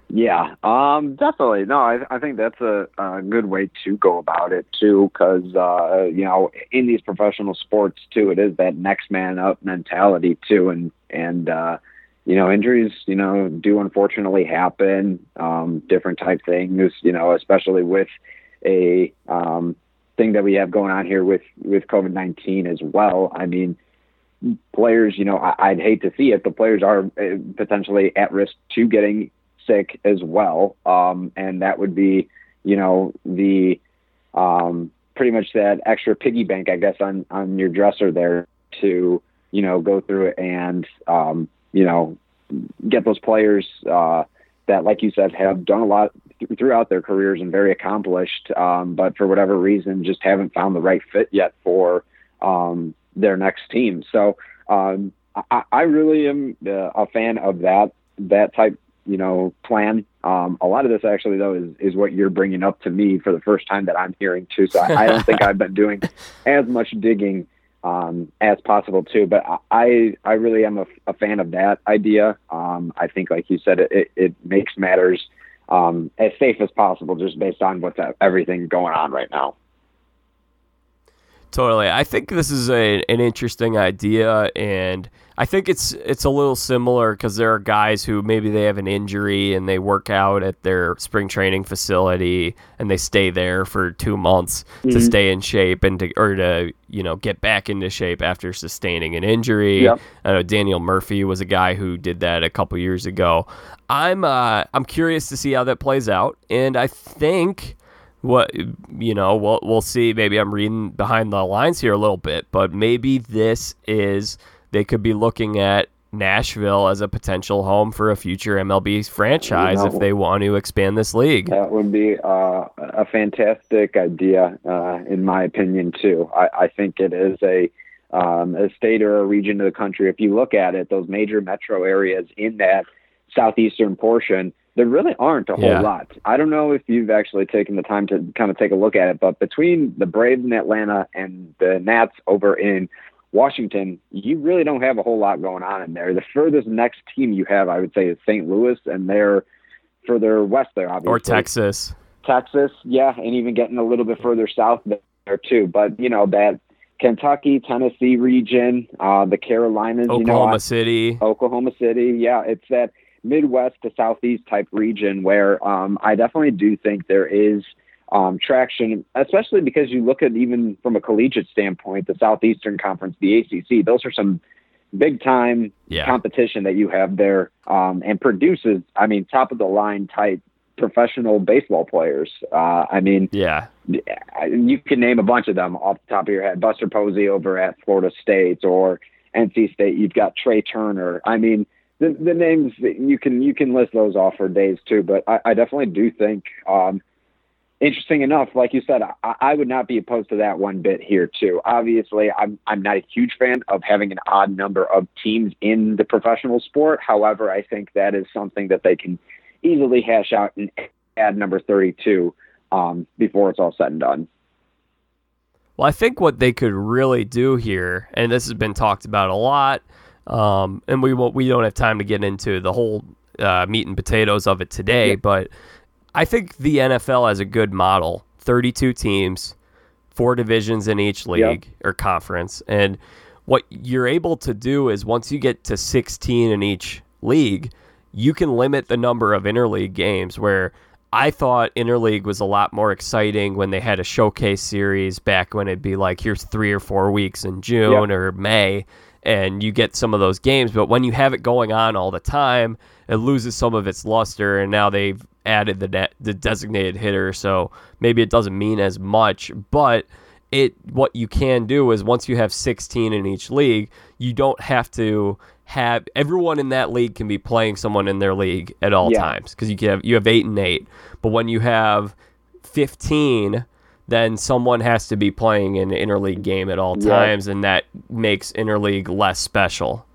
Yeah, um, definitely. No, I, I think that's a, a good way to go about it too, because uh, you know, in these professional sports too, it is that next man up mentality too, and and uh, you know, injuries, you know, do unfortunately happen. Um, different type things, you know, especially with a um, thing that we have going on here with with COVID nineteen as well. I mean, players, you know, I, would hate to see it, but players are uh, potentially at risk to getting sick as well, um, and that would be, you know, the um, pretty much that extra piggy bank, I guess, on on your dresser there to you know go through and um, you know, get those players uh, that, like you said, have done a lot th- throughout their careers and very accomplished, um, but for whatever reason, just haven't found the right fit yet for um, their next team. So um, I, I, really am uh, a fan of that that type, you know, plan. Um, a lot of this actually, though, is is what you're bringing up to me for the first time that I'm hearing too. So I, I don't think [LAUGHS] I've been doing as much digging um, as possible too. But I I really am a, a fan of that idea. Um, I think, like you said, it, it makes matters um, as safe as possible, just based on what's everything going on right now. Totally, I think this is a, an interesting idea, and I think it's it's a little similar because there are guys who maybe they have an injury and they work out at their spring training facility and they stay there for two months mm-hmm. to stay in shape and to or to you know get back into shape after sustaining an injury. Yep. I know Daniel Murphy was a guy who did that a couple years ago. I'm uh, I'm curious to see how that plays out, and I think what you know we'll we'll see. Maybe I'm reading behind the lines here a little bit, but maybe this is they could be looking at Nashville as a potential home for a future MLB franchise you know, if they want to expand this league. That would be uh, a fantastic idea, uh, in my opinion, too. I, I think it is a um, a state or a region of the country. If you look at it, those major metro areas in that southeastern portion, there really aren't a whole yeah. lot. I don't know if you've actually taken the time to kind of take a look at it, but between the Braves in Atlanta and the Nats over in Washington, you really don't have a whole lot going on in there. The furthest next team you have, I would say, is St. Louis, and they're further west there, obviously. Or Texas. Texas, yeah, and even getting a little bit further south there too. But you know that Kentucky, Tennessee region, uh, the Carolinas, Oklahoma you know, City, Oklahoma City, yeah, it's that Midwest to Southeast type region where um, I definitely do think there is um, traction, especially because you look at even from a collegiate standpoint, the Southeastern Conference, the ACC, those are some big time yeah. competition that you have there um, and produces, I mean, top of the line type professional baseball players. Uh, I mean, yeah, you can name a bunch of them off the top of your head. Buster Posey over at Florida State or NC State. You've got Trea Turner. I mean, the, the names you can you can list those off for days too. But I, I definitely do think um, interesting enough, like you said, I, I, would not be opposed to that one bit here too. Obviously, I'm I'm not a huge fan of having an odd number of teams in the professional sport. However, I think that is something that they can easily hash out and add number 32 um, before it's all said and done. Well, I think what they could really do here, and this has been talked about a lot, um, and we won't, we don't have time to get into the whole uh, meat and potatoes of it today, yeah. but I think the NFL has a good model 32 teams, four divisions in each league yep. or conference. And what you're able to do is once you get to 16 in each league, you can limit the number of interleague games where I thought interleague was a lot more exciting when they had a showcase series back when it'd be like here's 3 or 4 weeks in June or May and you get some of those games, but when you have it going on all the time, it loses some of its luster and now they've added the de- the designated hitter, so maybe it doesn't mean as much, but it what you can do is once you have 16 in each league, you don't have to have everyone in that league can be playing someone in their league at all yeah. times because you can have you have 8 and 8. But when you have 15 then someone has to be playing an interleague game at all times, yeah. and that makes interleague less special.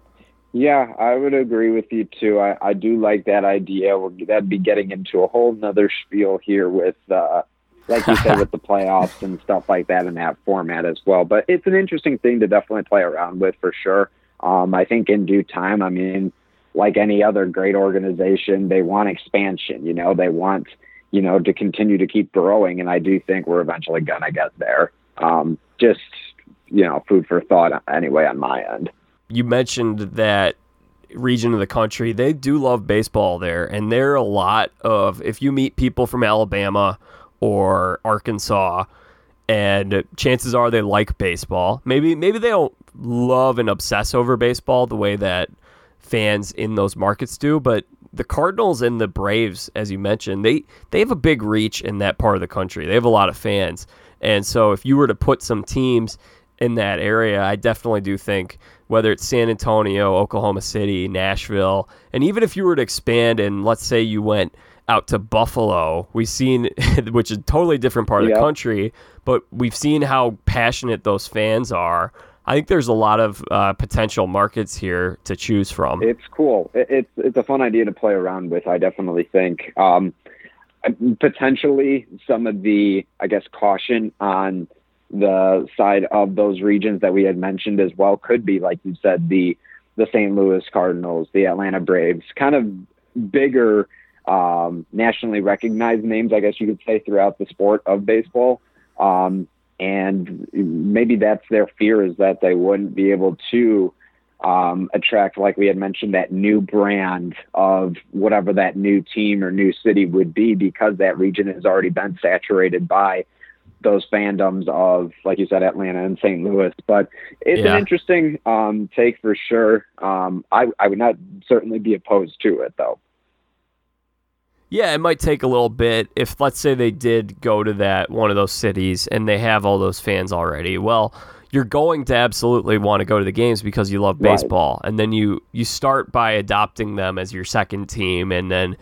Yeah, I would agree with you too. I, I do like that idea. We're, that'd be getting into a whole nother spiel here with, uh, like you said, with the [LAUGHS] playoffs and stuff like that in that format as well. But it's an interesting thing to definitely play around with for sure. Um, I think in due time, I mean, like any other great organization, they want expansion. You know, they want you know to continue to keep growing, and I do think we're eventually gonna get there. Um, just you know, food for thought anyway on my end you mentioned that region of the country, they do love baseball there. And there are a lot of, if you meet people from Alabama or Arkansas, and chances are they like baseball. Maybe maybe they don't love and obsess over baseball the way that fans in those markets do, but the Cardinals and the Braves, as you mentioned, they they have a big reach in that part of the country. They have a lot of fans. And so if you were to put some teams in that area, I definitely do think whether it's San Antonio, Oklahoma City, Nashville, and even if you were to expand and let's say you went out to Buffalo, we've seen, [LAUGHS] which is a totally different part of the country, but we've seen how passionate those fans are. I think there's a lot of uh, potential markets here to choose from. It's cool. It's it's a fun idea to play around with. I definitely think. Um, potentially, some of the I guess caution on the side of those regions that we had mentioned as well could be, like you said, the the St. Louis Cardinals, the Atlanta Braves, kind of bigger, um, nationally recognized names, I guess you could say, throughout the sport of baseball. Um, and maybe that's their fear is that they wouldn't be able to um, attract, like we had mentioned, that new brand of whatever that new team or new city would be because that region has already been saturated by those fandoms of, like you said, Atlanta and St. Louis. But it's yeah. an interesting um, take for sure. Um, I, I would not certainly be opposed to it, though. Yeah, it might take a little bit. If let's say they did go to that one of those cities and they have all those fans already, well, you're going to absolutely want to go to the games because you love baseball, right. and then you you start by adopting them as your second team, and then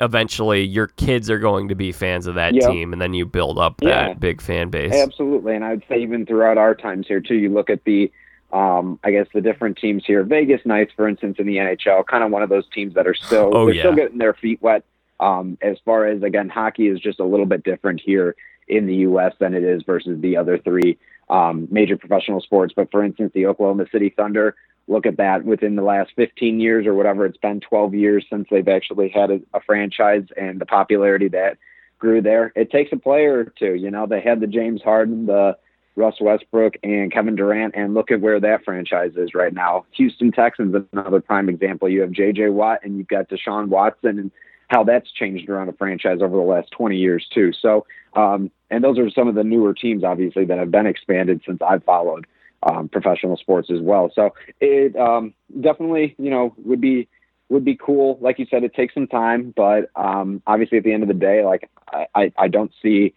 eventually your kids are going to be fans of that yep. team, and then you build up that yeah. big fan base. Absolutely, and I'd say even throughout our times here too, you look at the, um, I guess the different teams here. Vegas Knights, for instance, in the NHL, kind of one of those teams that are still oh, they're yeah. still getting their feet wet. Um, as far as again, hockey is just a little bit different here in the U.S. than it is versus the other three um, major professional sports. But for instance, the Oklahoma City Thunder look at that within the last 15 years or whatever it's been 12 years since they've actually had a, a, franchise and the popularity that grew there it takes a player or two you know they had the james harden the russ westbrook and kevin durant and look at where that franchise is right now houston texans is another prime example you have jj watt and you've got deshaun watson and how that's changed around a franchise over the last 20 years too so um, and those are some of the newer teams obviously that have been expanded since i've followed um, professional sports as well. So it um, definitely, you know, would be would be cool. Like you said, it takes some time, but um, obviously at the end of the day, like I, I, I don't see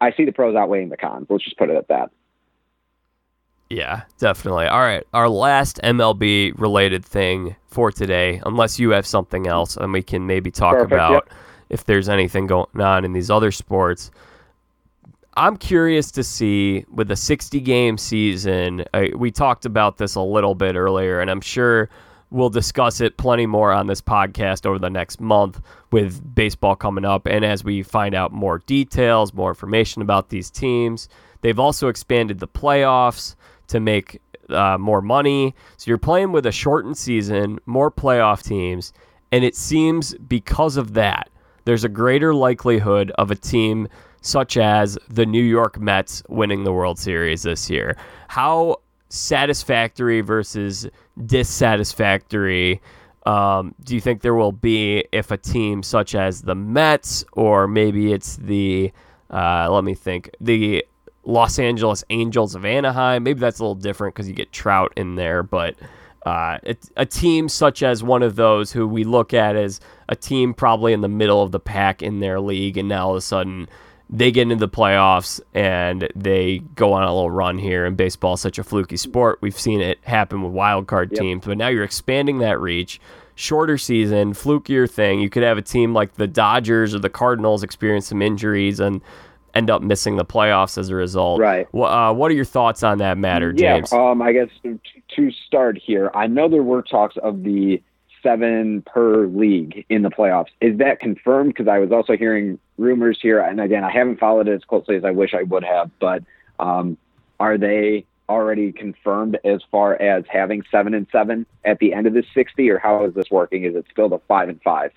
I see the pros outweighing the cons. Let's just put it at that. Yeah, definitely. All right, our last MLB related thing for today, unless you have something else, and we can maybe talk Perfect, about yep. if there's anything going on in these other sports. I'm curious to see with a 60 game season. Uh, we talked about this a little bit earlier, and I'm sure we'll discuss it plenty more on this podcast over the next month with baseball coming up. And as we find out more details, more information about these teams, they've also expanded the playoffs to make uh, more money. So you're playing with a shortened season, more playoff teams, and it seems because of that, there's a greater likelihood of a team such as the New York Mets winning the World Series this year. How satisfactory versus dissatisfactory um, do you think there will be if a team such as the Mets or maybe it's the uh, let me think the Los Angeles Angels of Anaheim maybe that's a little different because you get Trout in there but uh, a team such as one of those who we look at as a team probably in the middle of the pack in their league and now all of a sudden they get into the playoffs and they go on a little run here. And baseball is such a fluky sport. We've seen it happen with wild card yep. teams, but now you're expanding that reach. Shorter season, flukier thing. You could have a team like the Dodgers or the Cardinals experience some injuries and end up missing the playoffs as a result. Right. Uh, what are your thoughts on that matter, James? Yeah. Um, I guess to start here, I know there were talks of the seven per league in the playoffs. Is that confirmed? Because I was also hearing rumors here, and again, I haven't followed it as closely as I wish I would have. But um, are they already confirmed as far as having seven and seven at the end of the sixty, or how is this working? Is it still the five and five?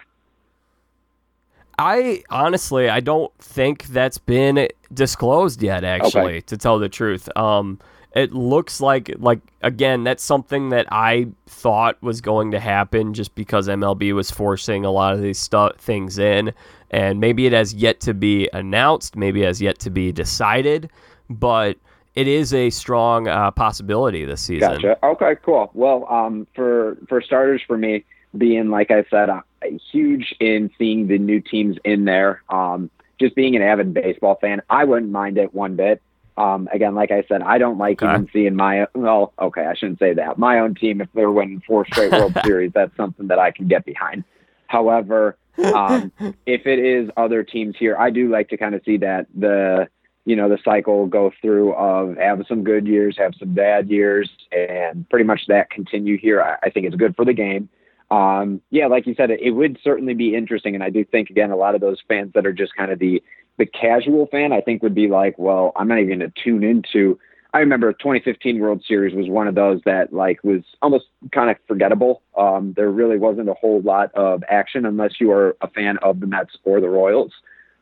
I honestly, I don't think that's been disclosed yet. Actually, okay. to tell the truth, um, it looks like like again that's something that I thought was going to happen just because MLB was forcing a lot of these stuff things in and maybe it has yet to be announced maybe it has yet to be decided but it is a strong uh, possibility this season. Gotcha. Okay, cool. Well, um, for for starters, for me, being like I said, uh, huge in seeing the new teams in there. Um, just being an avid baseball fan, I wouldn't mind it one bit. Um, again, like I said, I don't like okay. even seeing my well, okay, I shouldn't say that. My own team, if they're winning four straight World [LAUGHS] Series, that's something that I can get behind. However, um, [LAUGHS] if it is other teams here, I do like to kind of see that the you know the cycle go through of have some good years, have some bad years, and pretty much that continue here. I, I think it's good for the game. Um, yeah, like you said, it, it would certainly be interesting, and I do think again a lot of those fans that are just kind of the the casual fan, I think, would be like, well, I'm not even going to tune into. I remember 2015 World Series was one of those that like was almost kind of forgettable. Um, there really wasn't a whole lot of action unless you are a fan of the Mets or the Royals.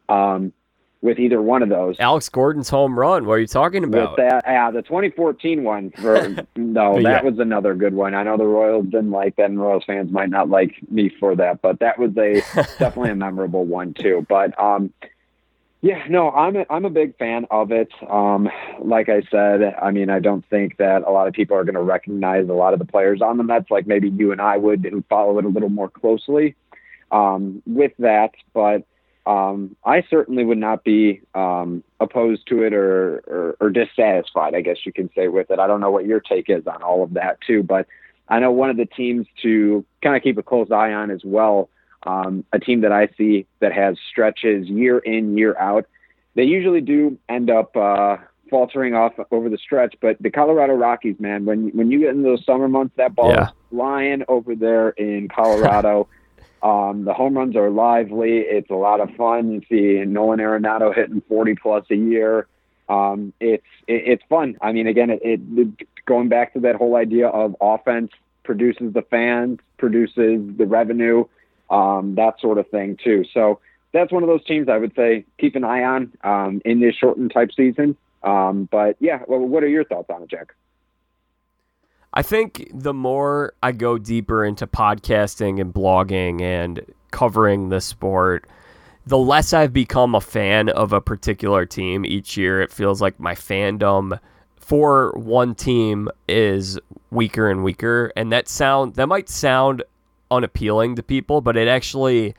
Um, with either one of those. Alex Gordon's home run. What are you talking about? With that, yeah, the 2014 one. For, [LAUGHS] no, that yeah. was another good one. I know the Royals didn't like that, and Royals fans might not like me for that, but that was a [LAUGHS] definitely a memorable one too. But um, yeah, no, I'm a, I'm a big fan of it. Um, like I said, I mean, I don't think that a lot of people are going to recognize a lot of the players on the Mets like maybe you and I would who follow it a little more closely. Um, with that, but um, I certainly would not be um, opposed to it or, or, or dissatisfied, I guess you can say, with it. I don't know what your take is on all of that too, but I know one of the teams to kind of keep a close eye on as well um, a team that I see that has stretches year in, year out. They usually do end up uh, faltering off over the stretch, but the Colorado Rockies, man, when when you get in those summer months, that ball yeah. is flying over there in Colorado. [LAUGHS] um, the home runs are lively. It's a lot of fun. You see Nolan Arenado hitting 40 plus a year. Um, it's it, it's fun. I mean, again, it, it going back to that whole idea of offense produces the fans, produces the revenue um, that sort of thing too. So that's one of those teams I would say keep an eye on um, in this shortened type season. Um, but yeah, well, what are your thoughts on it, Jack? I think the more I go deeper into podcasting and blogging and covering the sport, the less I've become a fan of a particular team each year. It feels like my fandom for one team is weaker and weaker, and that sound that might sound unappealing to people, but it actually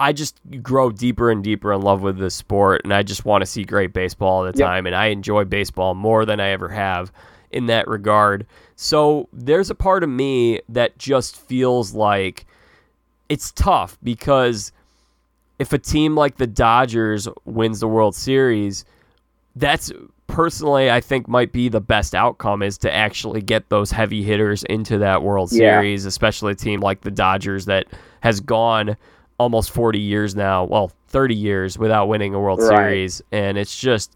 I just grow deeper and deeper in love with this sport, and I just want to see great baseball all the time, yep. and I enjoy baseball more than I ever have in that regard. So there's a part of me that just feels like it's tough because if a team like the Dodgers wins the World Series, that's personally I think might be the best outcome is to actually get those heavy hitters into that World Series, yeah. especially a team like the Dodgers that has gone almost 40 years now, well, 30 years without winning a World right. Series and it's just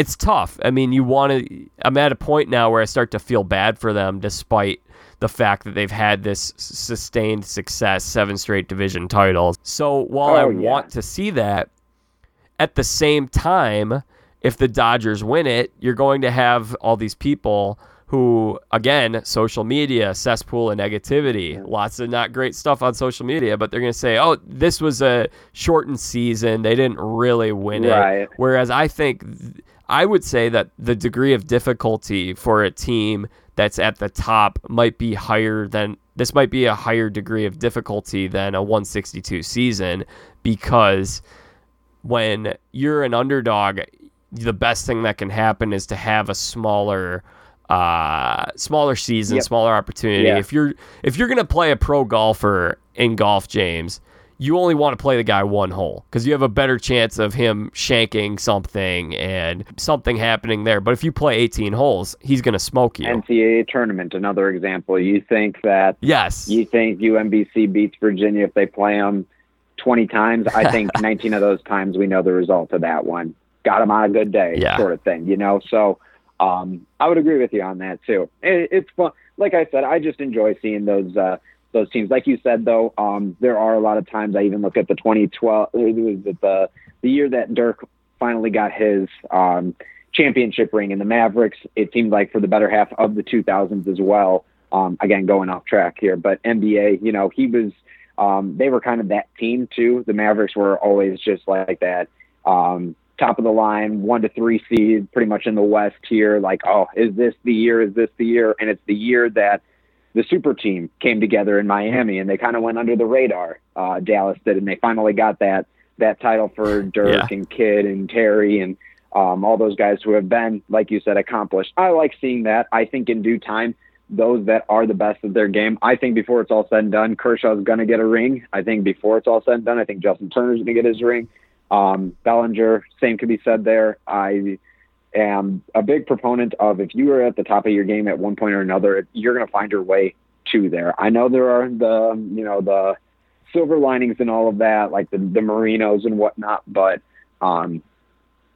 it's tough. I mean, you want to I'm at a point now where I start to feel bad for them despite the fact that they've had this sustained success, seven straight division titles. So, while oh, I yeah. want to see that at the same time, if the Dodgers win it, you're going to have all these people who again social media cesspool of negativity lots of not great stuff on social media but they're going to say oh this was a shortened season they didn't really win Right. it whereas i think i would say that the degree of difficulty for a team that's at the top might be higher than this might be a higher degree of difficulty than a 162 season because when you're an underdog, the best thing that can happen is to have a smaller uh smaller season, Yep. smaller opportunity. Yeah. If you're if you're going to play a pro golfer in golf, James, you only want to play the guy one hole because you have a better chance of him shanking something and something happening there. But if you play 18 holes, he's going to smoke you. NCAA tournament, another example. You think that yes. you think UMBC beats Virginia if they play them 20 times? I think [LAUGHS] 19 of those times we know the result of that one. Got them on a good day, Yeah. sort of thing, you know? So um, I would agree with you on that, too. It, it's fun. Like I said, I just enjoy seeing those. Uh, those teams, like you said, though, um, there are a lot of times I even look at the 2012, it was the the year that Dirk finally got his um, championship ring in the Mavericks. It seemed like for the better half of the 2000s as well. Um, again, going off track here, but NBA, you know, he was. Um, they were kind of that team too. The Mavericks were always just like that, um, top of the line, one to three seed, pretty much in the West here. Like, oh, is this the year? Is this the year? And it's the year that the super team came together in Miami, and they kind of went under the radar. Uh, Dallas did, and they finally got that that title for Dirk Yeah. and Kidd and Terry and um, all those guys who have been, like you said, accomplished. I like seeing that. I think in due time, those that are the best of their game. I think before it's all said and done, Kershaw's going to get a ring. I think before it's all said and done, I think Justin Turner's going to get his ring. Um, Bellinger, same could be said there. I am a big proponent of if you are at the top of your game at one point or another, you're going to find your way to there. I know there are the, you know, the silver linings and all of that, like the, the Marinos and whatnot, but, um,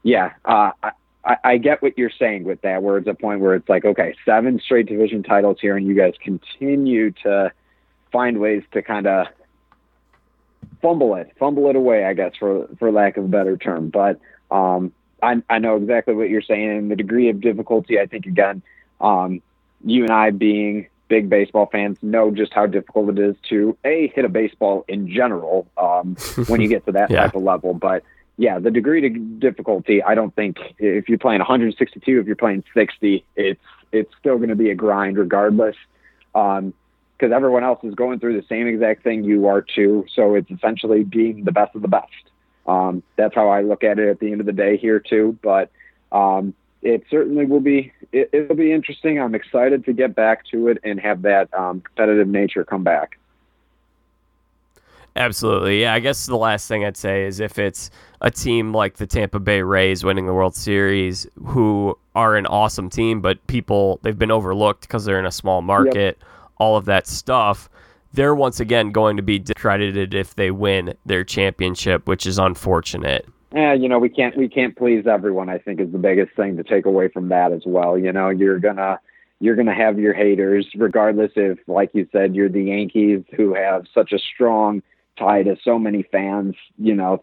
yeah, uh, I, I, I get what you're saying with that, where it's a point where it's like, okay, seven straight division titles here, and you guys continue to find ways to kind of fumble it, fumble it away, I guess, for for lack of a better term. But um, I, I know exactly what you're saying, and the degree of difficulty. I think again, um, you and I being big baseball fans know just how difficult it is to a hit a baseball in general um, [LAUGHS] when you get to that Yeah. type of level, but yeah, the degree to difficulty, I don't think if you're playing 162, if you're playing 60, it's it's still going to be a grind regardless, because everyone else is going through the same exact thing you are too. So it's essentially being the best of the best. Um, that's how I look at it at the end of the day here too. But um, it certainly will be it, it'll be interesting. I'm excited to get back to it and have that um, competitive nature come back. Absolutely. Yeah, I guess the last thing I'd say is if it's a team like the Tampa Bay Rays winning the World Series, who are an awesome team, but people, they've been overlooked because they're in a small market, all of that stuff, they're once again going to be discredited if they win their championship, which is unfortunate. Yeah, you know, we can't we can't please everyone. I think is the biggest thing to take away from that as well. You know, you're gonna you're gonna have your haters, regardless if, like you said, you're the Yankees who have such a strong tie to so many fans. You know,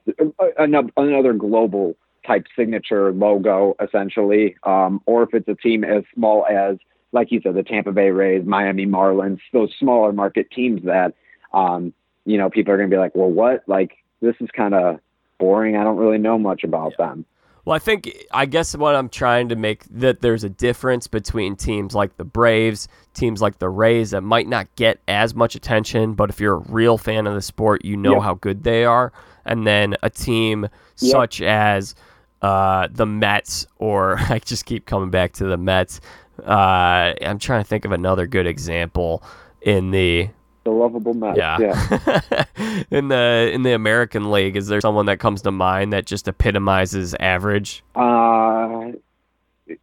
another another global type signature logo, essentially, um, or if it's a team as small as, like you said, the Tampa Bay Rays, Miami Marlins, those smaller market teams that, um, you know, people are gonna be like, well, what? Like, this is kind of boring. I don't really know much about them. Well, I think I guess what I'm trying to make that there's a difference between teams like the Braves, teams like the Rays that might not get as much attention, but if you're a real fan of the sport, you know Yep. how good they are, and then a team such as uh, the Mets, or [LAUGHS] I just keep coming back to the Mets. Uh, I'm trying to think of another good example in the The lovable Mets. yeah. yeah. [LAUGHS] in the in the American League. Is there someone that comes to mind that just epitomizes average? Uh,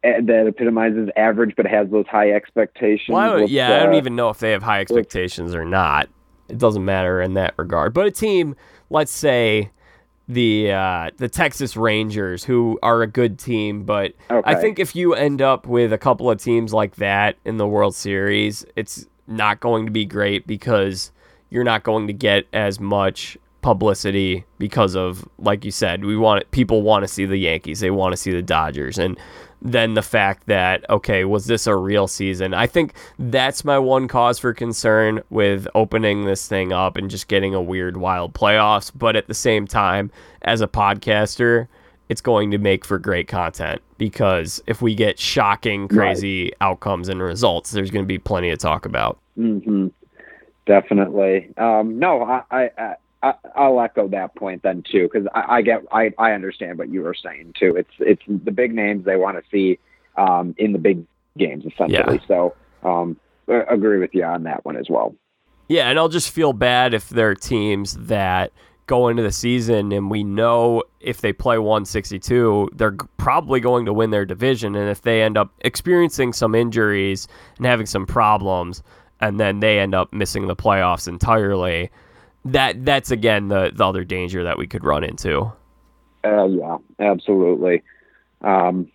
that epitomizes average, but has those high expectations. Well, What's, yeah, I don't uh, even know if they have high expectations or not. It doesn't matter in that regard. But a team, let's say the uh, the Texas Rangers, who are a good team, but I think if you end up with a couple of teams like that in the World Series, it's not going to be great because you're not going to get as much publicity because of like you said we want people want to see the Yankees they want to see the Dodgers and than the fact that okay, was this a real season? I think that's my one cause for concern with opening this thing up and just getting a weird wild playoffs, but at the same time as a podcaster, it's going to make for great content because if we get shocking, crazy right. outcomes and results, there's going to be plenty to talk about. Mm-hmm. Definitely. Um, no, I, I, I, I'll echo that point then too, because I, I, get, I, I understand what you were saying too. It's, it's the big names they want to see um, in the big games essentially. Yeah. So, um, agree with you on that one as well. Yeah, and I'll just feel bad if there are teams that go into the season and we know if they play 162, they're probably going to win their division. And if they end up experiencing some injuries and having some problems, and then they end up missing the playoffs entirely, that that's again the, the other danger that we could run into. Uh, yeah, absolutely. Um,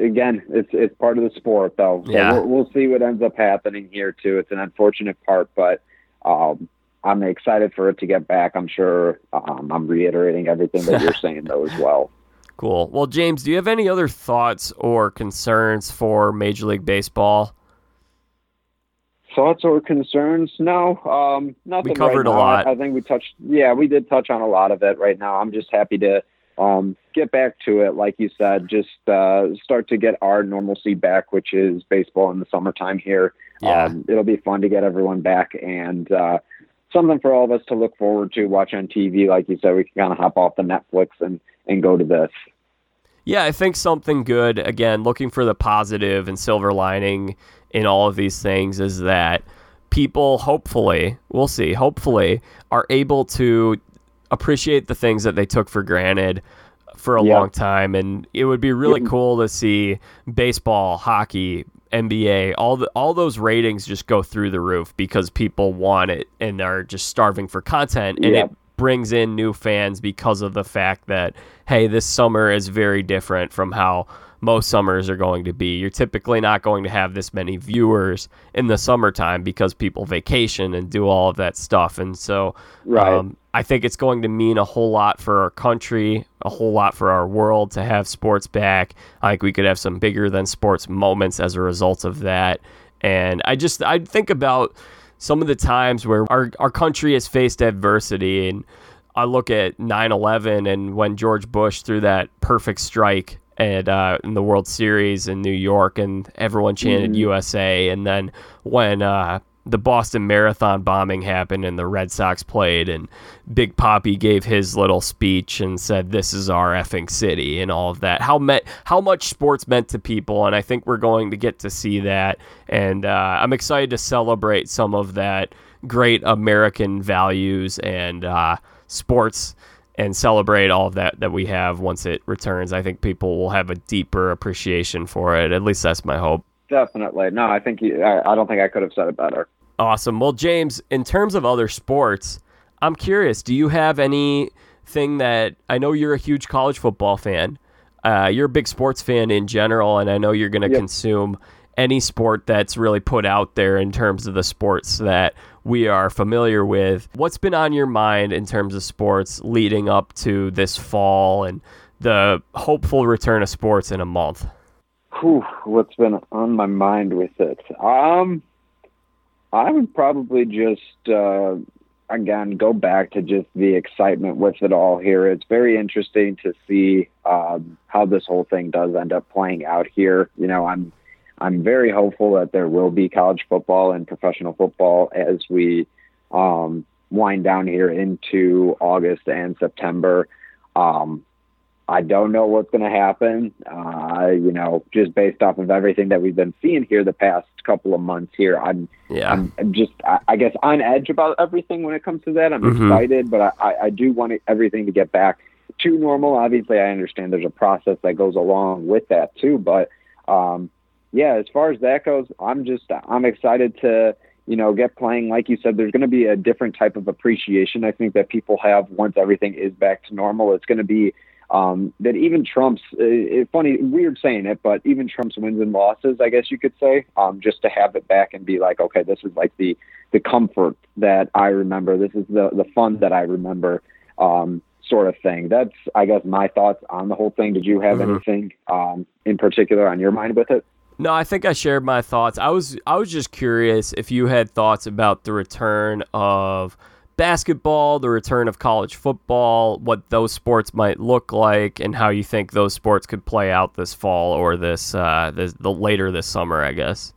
again, it's it's part of the sport, though. So yeah. we'll, we'll see what ends up happening here too. It's an unfortunate part, but um, I'm excited for it to get back. I'm sure um, I'm reiterating everything that you're [LAUGHS] saying though as well. Cool. Well, James, do you have any other thoughts or concerns for Major League Baseball? Thoughts or concerns? No, um, nothing. We covered right a lot. I, think we touched. Yeah, we did touch on a lot of it. Right now, I'm just happy to um, get back to it. Like you said, just uh, start to get our normalcy back, which is baseball in the summertime here. Yeah. Um, it'll be fun to get everyone back and uh, something for all of us to look forward to, watch on TV. Like you said, we can kind of hop off the Netflix and, and go to this. Yeah, I think something good, again, looking for the positive and silver lining in all of these things is that people, hopefully, we'll see, hopefully, are able to appreciate the things that they took for granted for a long time. And it would be really cool to see baseball, hockey, NBA, all the all those ratings just go through the roof because people want it and are just starving for content. And it brings in new fans because of the fact that hey, this summer is very different from how most summers are going to be. You're typically not going to have this many viewers in the summertime because people vacation and do all of that stuff. And so right. Um, I think it's going to mean a whole lot for our country, a whole lot for our world to have sports back. I think we could have some bigger than sports moments as a result of that. And I just I think about some of the times where our, our country has faced adversity and I look at 9/11 and when George Bush threw that perfect strike and uh, in the World Series in New York, and everyone chanted mm-hmm. USA. And then when uh, the Boston Marathon bombing happened and the Red Sox played, and Big Papi gave his little speech and said, "This is our effing city," and all of that. How met how much sports meant to people, and I think we're going to get to see that. And uh, I'm excited to celebrate some of that great American values and uh, sports and celebrate all of that that we have once it returns. I think people will have a deeper appreciation for it. At least that's my hope. Definitely. No, I think you, I, I don't think I could have said it better. Awesome. Well, James, in terms of other sports, I'm curious. Do you have anything that I know you're a huge college football fan? Uh, you're a big sports fan in general, and I know you're going to yep. consume any sport that's really put out there in terms of the sports that we are familiar with. What's been on your mind in terms of sports leading up to this fall and the hopeful return of sports in a month? Whew, what's been on my mind with it? Um, I would probably just uh, again go back to just the excitement with it all here. It's very interesting to see um, how this whole thing does end up playing out here. You know, I'm I'm very hopeful that there will be college football and professional football as we um, wind down here into August and September. Um, I don't know what's going to happen. Uh, you know, just based off of everything that we've been seeing here the past couple of months here, I'm, yeah. I'm, I'm just, I, I, guess, on edge about everything when it comes to that. I'm mm-hmm. excited, but I, I do want everything to get back to normal. Obviously, I understand there's a process that goes along with that too, but um, yeah, as far as that goes, I'm just I'm excited to you know get playing. Like you said, there's going to be a different type of appreciation. I think that people have once everything is back to normal. It's going to be um, that even Trump's uh, funny, weird saying it, but even Trump's wins and losses, I guess you could say, um, just to have it back and be like, okay, this is like the the comfort that I remember. This is the the fun that I remember. Um, sort of thing. That's, I guess, my thoughts on the whole thing. Did you have mm-hmm. anything um, in particular on your mind with it? No, I think I shared my thoughts. I was I was just curious if you had thoughts about the return of basketball, the return of college football, what those sports might look like, and how you think those sports could play out this fall or this, uh, this the later this summer, I guess.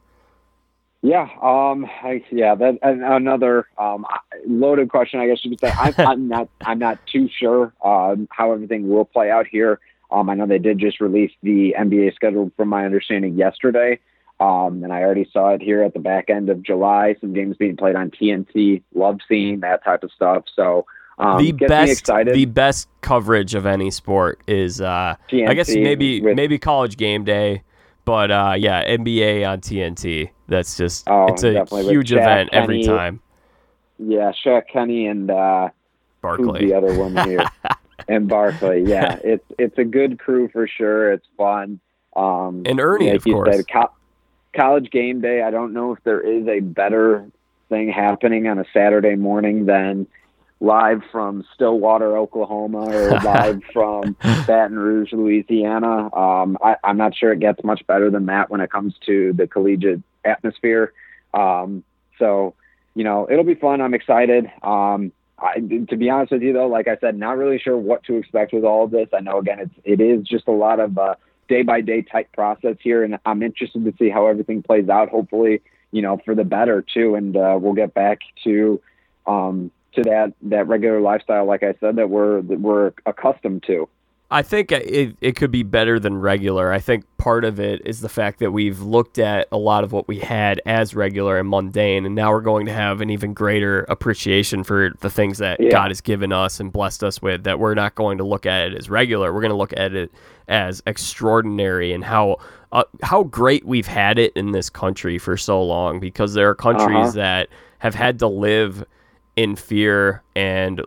Yeah, um, I, yeah, that another um, loaded question, I guess you could say. I'm, [LAUGHS] I'm not, I'm not too sure um, how everything will play out here. Um, I know they did just release the NBA schedule, from my understanding, yesterday. Um, and I already saw it here at the back end of July. Some games being played on TNT. Love seeing that type of stuff. So um, the best, the best coverage of any sport is, uh, I guess maybe with, maybe college game day, but uh, yeah, NBA on TNT. That's just oh, it's a huge event Kenny, every time. Yeah, Shaq Kenny and uh, Barkley. the other one here? [LAUGHS] and Barkley. Yeah, it's it's a good crew for sure. It's fun. Um, and Ernie, like of course. Said, co- college game day, I don't know if there is a better thing happening on a Saturday morning than live from Stillwater, Oklahoma, or [LAUGHS] live from Baton Rouge, Louisiana. Um, I, am not sure it gets much better than that when it comes to the collegiate atmosphere. Um, so, you know, it'll be fun. I'm excited. Um, I, to be honest with you, though, like I said, not really sure what to expect with all of this. I know again, it's it is just a lot of uh, day by day type process here, and I'm interested to see how everything plays out. Hopefully, you know, for the better too, and uh, we'll get back to um, to that that regular lifestyle, like I said, that we're that we're accustomed to. I think it, it could be better than regular. I think part of it is the fact that we've looked at a lot of what we had as regular and mundane, and now we're going to have an even greater appreciation for the things that yeah. God has given us and blessed us with. That we're not going to look at it as regular. We're going to look at it as extraordinary and how uh, how great we've had it in this country for so long. Because there are countries uh-huh. that have had to live in fear and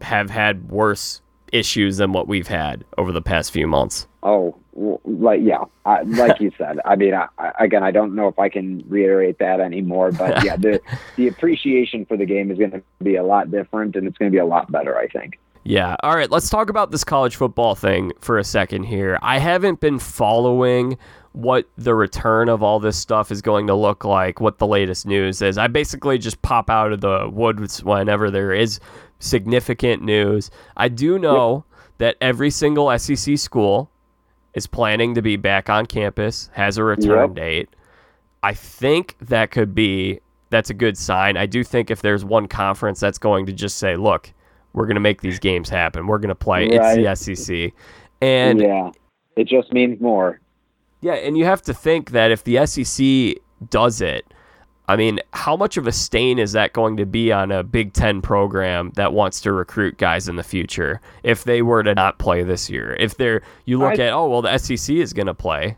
have had worse issues than what we've had over the past few months. Oh, like yeah, I, like you said. I mean, I, I, again, I don't know if I can reiterate that anymore, but yeah, the [LAUGHS] the appreciation for the game is going to be a lot different, and it's going to be a lot better. I think. Yeah. All right. Let's talk about this college football thing for a second here. I haven't been following what the return of all this stuff is going to look like, what the latest news is. I basically just pop out of the woods whenever there is significant news. I do know that every single SEC school is planning to be back on campus, has a return yep. date. I think that could be that's a good sign. I do think if there's one conference that's going to just say, "Look, we're going to make these games happen. We're going to play. Right. It's the SEC." And yeah, it just means more. Yeah, and you have to think that if the SEC does it, I mean, how much of a stain is that going to be on a Big Ten program that wants to recruit guys in the future if they were to not play this year? If they're, you look I, at, oh, well, the SEC is going to play.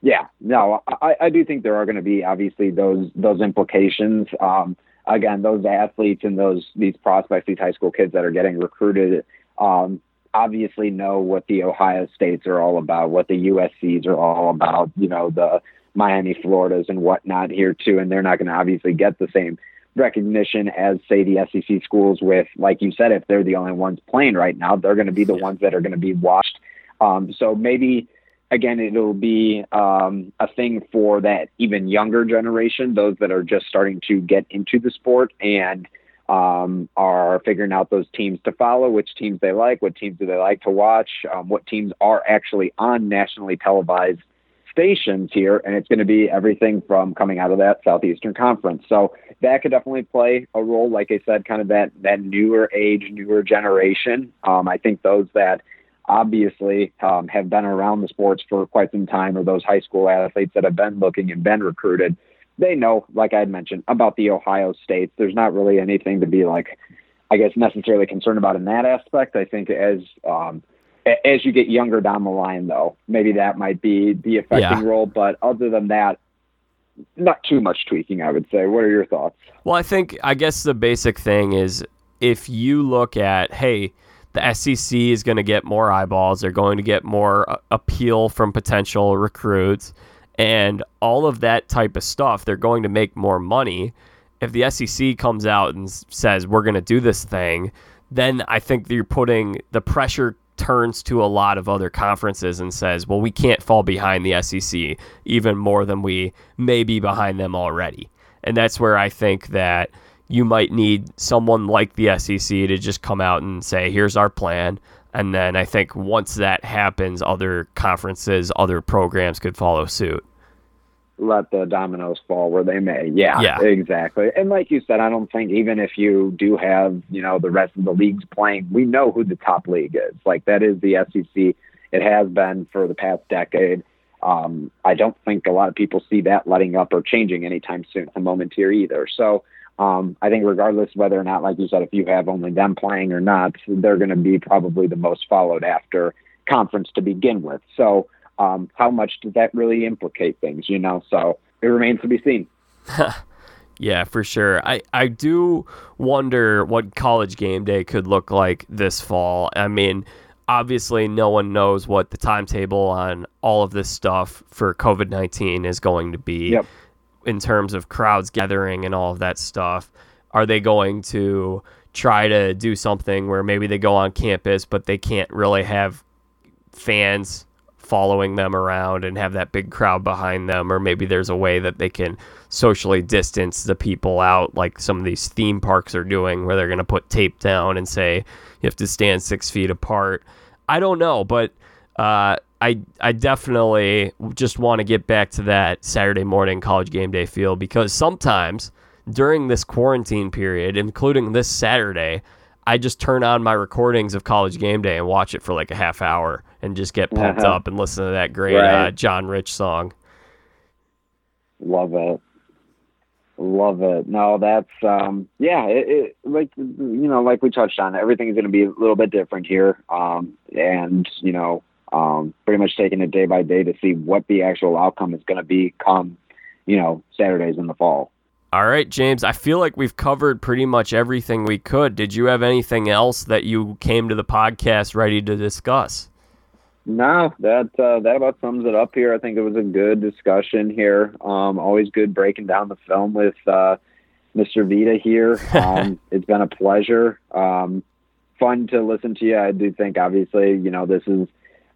Yeah, no, I, I do think there are going to be obviously those those implications. Um, again, those athletes and those these prospects, these high school kids that are getting recruited, um, obviously know what the Ohio States are all about, what the USC's are all about. You know, the Miami, Floridas, and whatnot here too, and they're not going to obviously get the same recognition as say the SEC schools. With like you said, if they're the only ones playing right now, they're going to be the ones that are going to be watched. Um, so maybe again, it'll be um, a thing for that even younger generation, those that are just starting to get into the sport and um, are figuring out those teams to follow, which teams they like, what teams do they like to watch, um, what teams are actually on nationally televised stations here, and it's going to be everything from coming out of that Southeastern Conference. So that could definitely play a role. Like I said, kind of that that newer age, newer generation. Um, I think those that obviously um, have been around the sports for quite some time, or those high school athletes that have been looking and been recruited, they know, like I had mentioned, about the Ohio States. There's not really anything to be like, I guess, necessarily concerned about in that aspect. I think as um, as you get younger down the line, though, maybe that might be the affecting yeah. role. But other than that, not too much tweaking, I would say. What are your thoughts? Well, I think, I guess the basic thing is if you look at, hey, the SEC is going to get more eyeballs, they're going to get more uh, appeal from potential recruits, and all of that type of stuff, they're going to make more money. If the SEC comes out and says, we're going to do this thing, then I think you're putting the pressure turns to a lot of other conferences and says, well, we can't fall behind the SEC even more than we may be behind them already. And that's where I think that you might need someone like the SEC to just come out and say, here's our plan. And then I think once that happens, other conferences, other programs could follow suit. Let the dominoes fall where they may. Yeah, yeah, exactly. And like you said, I don't think even if you do have, you know, the rest of the leagues playing, we know who the top league is. Like that is the SEC. It has been for the past decade. Um, I don't think a lot of people see that letting up or changing anytime soon at the moment here either. So um, I think regardless whether or not, like you said, if you have only them playing or not, they're going to be probably the most followed after conference to begin with. So um, how much does that really implicate things, you know? So it remains to be seen. [LAUGHS] yeah, for sure. I, I do wonder what college game day could look like this fall. I mean, obviously, no one knows what the timetable on all of this stuff for COVID 19 is going to be. Yep in terms of crowds gathering and all of that stuff? Are they going to try to do something where maybe they go on campus, but they can't really have fans following them around and have that big crowd behind them? Or maybe there's a way that they can socially distance the people out, like some of these theme parks are doing, where they're going to put tape down and say you have to stand six feet apart. I don't know, but uh, I I definitely just want to get back to that Saturday morning college game day feel because sometimes during this quarantine period, including this Saturday, I just turn on my recordings of college game day and watch it for like a half hour and just get pumped uh-huh. up and listen to that great right. uh, John Rich song. Love it. Love it. No, that's um yeah, it, it, like you know, like we touched on, everything's going to be a little bit different here. Um and you know, um, pretty much taking it day by day to see what the actual outcome is going to be come, you know, Saturdays in the fall. All right, James, I feel like we've covered pretty much everything we could. Did you have anything else that you came to the podcast ready to discuss? No, that uh, that about sums it up here. I think it was a good discussion here. Um, always good breaking down the film with uh, Mr. Vita here. [LAUGHS] Um, it's been a pleasure. Um, fun to listen to you. I do think, obviously, you know, this is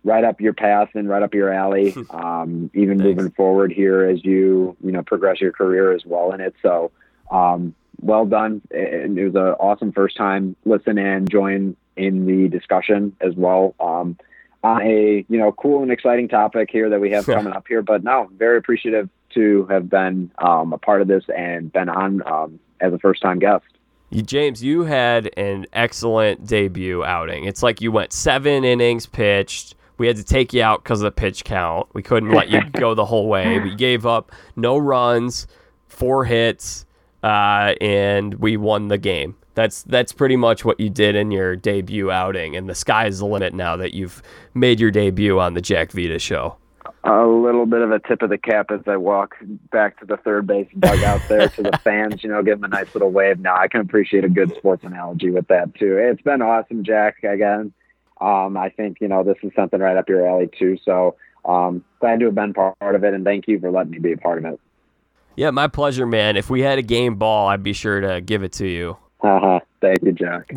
right up your path and right up your alley. [LAUGHS] Um, even moving forward here as you you know progress your career as well in it. So um, well done. And it was an awesome first time listen and join in the discussion as well. Um, on a you know cool and exciting topic here that we have coming up here. But no, very appreciative to have been um, a part of this and been on um, as a first time guest. James, you had an excellent debut outing. It's like you went seven innings pitched, we had to take you out because of the pitch count. We couldn't let you go the whole way. We [LAUGHS] gave up no runs, four hits, uh, and we won the game. That's that's pretty much what you did in your debut outing, and the sky's the limit now that you've made your debut on the Jack Vita show. A little bit of a tip of the cap as I walk back to the third base dugout there to the [LAUGHS] fans, you know, give them a nice little wave. Now I can appreciate a good sports analogy with that too. It's been awesome, Jack. Again, um, I think you know this is something right up your alley too. So um, glad to have been part of it, and thank you for letting me be a part of it. Yeah, my pleasure, man. If we had a game ball, I'd be sure to give it to you. Uh-huh. Thank you, Jack.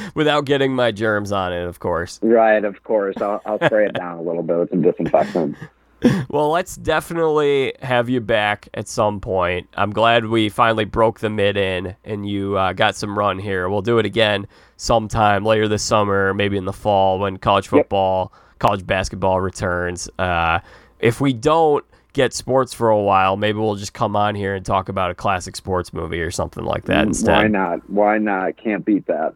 [LAUGHS] Without getting my germs on it, of course. Right, of course. I'll, I'll spray it down a little bit with some disinfectant. [LAUGHS] well, let's definitely have you back at some point. I'm glad we finally broke the mid in and you uh, got some run here. We'll do it again sometime later this summer, maybe in the fall when college football, yep. college basketball returns. Uh, if we don't get sports for a while, maybe we'll just come on here and talk about a classic sports movie or something like that mm, instead. Why not? Why not? Can't beat that.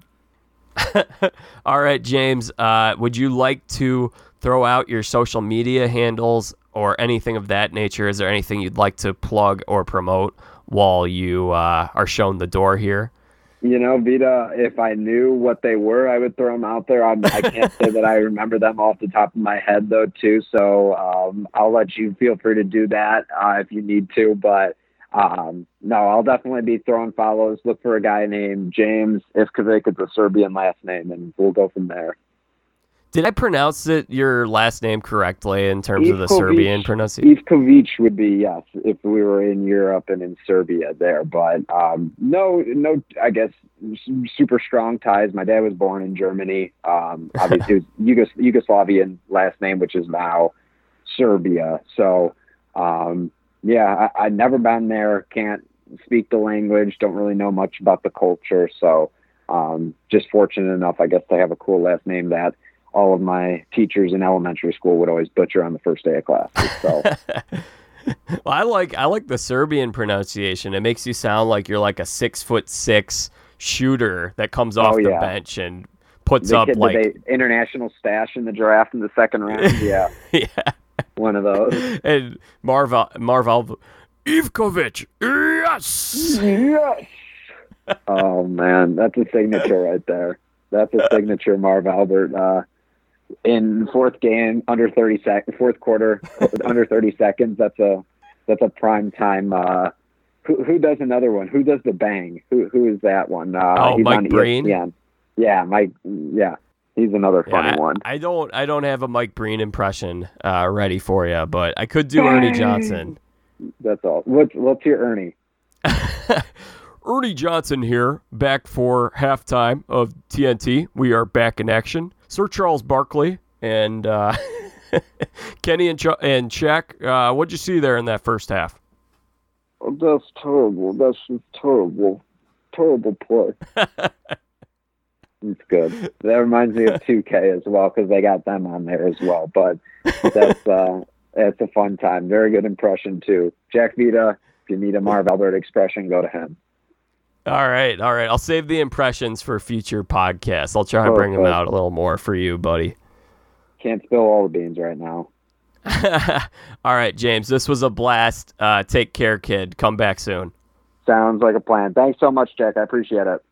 [LAUGHS] All right, James. Uh, would you like to throw out your social media handles or anything of that nature? Is there anything you'd like to plug or promote while you uh, are shown the door here? You know, Vita, if I knew what they were, I would throw them out there. I'm, I can not say that I remember them off the top of my head, though, too. So um, I'll let you feel free to do that uh, if you need to. But um, no, I'll definitely be throwing follows. Look for a guy named James Ivkovic. It's a Serbian last name, and we'll go from there. Did I pronounce it your last name correctly in terms of the Serbian pronunciation? Ivkovic would be yes if we were in Europe and in Serbia there, but um, no, no. I guess super strong ties. My dad was born in Germany. Um, [LAUGHS] obviously, it was Yugos- Yugoslavian last name, which is now Serbia. So, um, yeah, I, I'd never been there. Can't speak the language. Don't really know much about the culture. So, um, just fortunate enough, I guess, to have a cool last name that all of my teachers in elementary school would always butcher on the first day of class. So, [LAUGHS] Well, I like I like the Serbian pronunciation. It makes you sound like you're like a six foot six shooter that comes off Oh, the bench and puts the up like international stash in the draft in the second round. [LAUGHS] Yeah, yeah. one of those. And Marval Marval Ivkovic, yes. yes. Oh man, that's a signature right there. That's a signature, Marv Albert. Uh, in fourth game, under thirty sec, fourth quarter, [LAUGHS] under thirty seconds. That's a that's a prime time. Uh, who who does another one? Who does the bang? Who who is that one? Uh, Oh, he's Mike on Breen? ESPN. Yeah, Mike. Yeah, he's another funny Yeah, I, one. I don't I don't have a Mike Breen impression uh, ready for you, but I could do Ernie Johnson. That's all. What's what's your Ernie? [LAUGHS] Ernie Johnson here, back for halftime of TNT. We are back in action. Sir Charles Barkley and uh, [LAUGHS] Kenny and, Ch- and Shaq. Uh, what'd you see there in that first half? Oh, that's terrible. That's just terrible. Terrible play. [LAUGHS] it's good. That reminds me of 2K as well because they got them on there as well. But that's uh, that's a fun time. Very good impression too. Jack Vita. If you need a Marv Albert expression, go to him. All right, all right. I'll save the impressions for future podcasts. I'll try and bring them out a little more for you, buddy. Can't spill all the beans right now. [LAUGHS] all right, James. This was a blast. Uh, take care, kid. Come back soon. Sounds like a plan. Thanks so much, Jack. I appreciate it.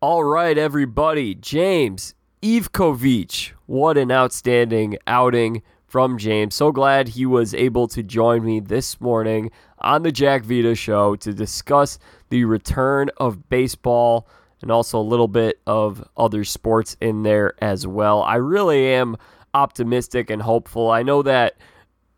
All right, everybody. James Ivkovic. What an outstanding outing from James. So glad he was able to join me this morning on the Jack Vita show to discuss the return of baseball and also a little bit of other sports in there as well. I really am optimistic and hopeful. I know that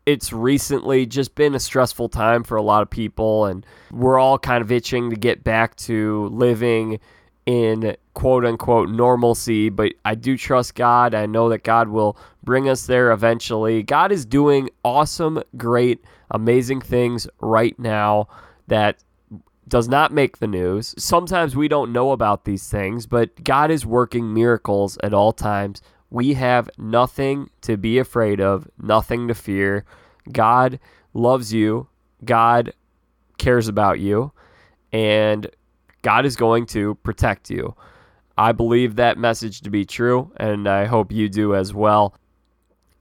it's recently just been a stressful time for a lot of people, and we're all kind of itching to get back to living in quote unquote normalcy. But I do trust God. I know that God will bring us there eventually. God is doing awesome, great, amazing things right now that does not make the news. Sometimes we don't know about these things, but God is working miracles at all times. We have nothing to be afraid of, nothing to fear. God loves you. God cares about you. And God is going to protect you. I believe that message to be true, and I hope you do as well.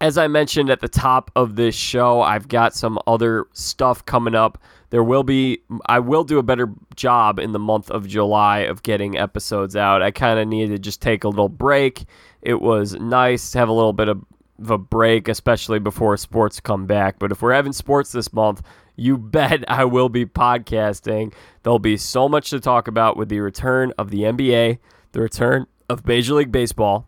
As I mentioned at the top of this show, I've got some other stuff coming up. There will be, I will do a better job in the month of July of getting episodes out. I kind of needed to just take a little break. It was nice to have a little bit of, a break, especially before sports come back. But if we're having sports this month, you [LAUGHS] bet I will be podcasting. There'll be so much to talk about with the return of the NBA, the return of Major League Baseball,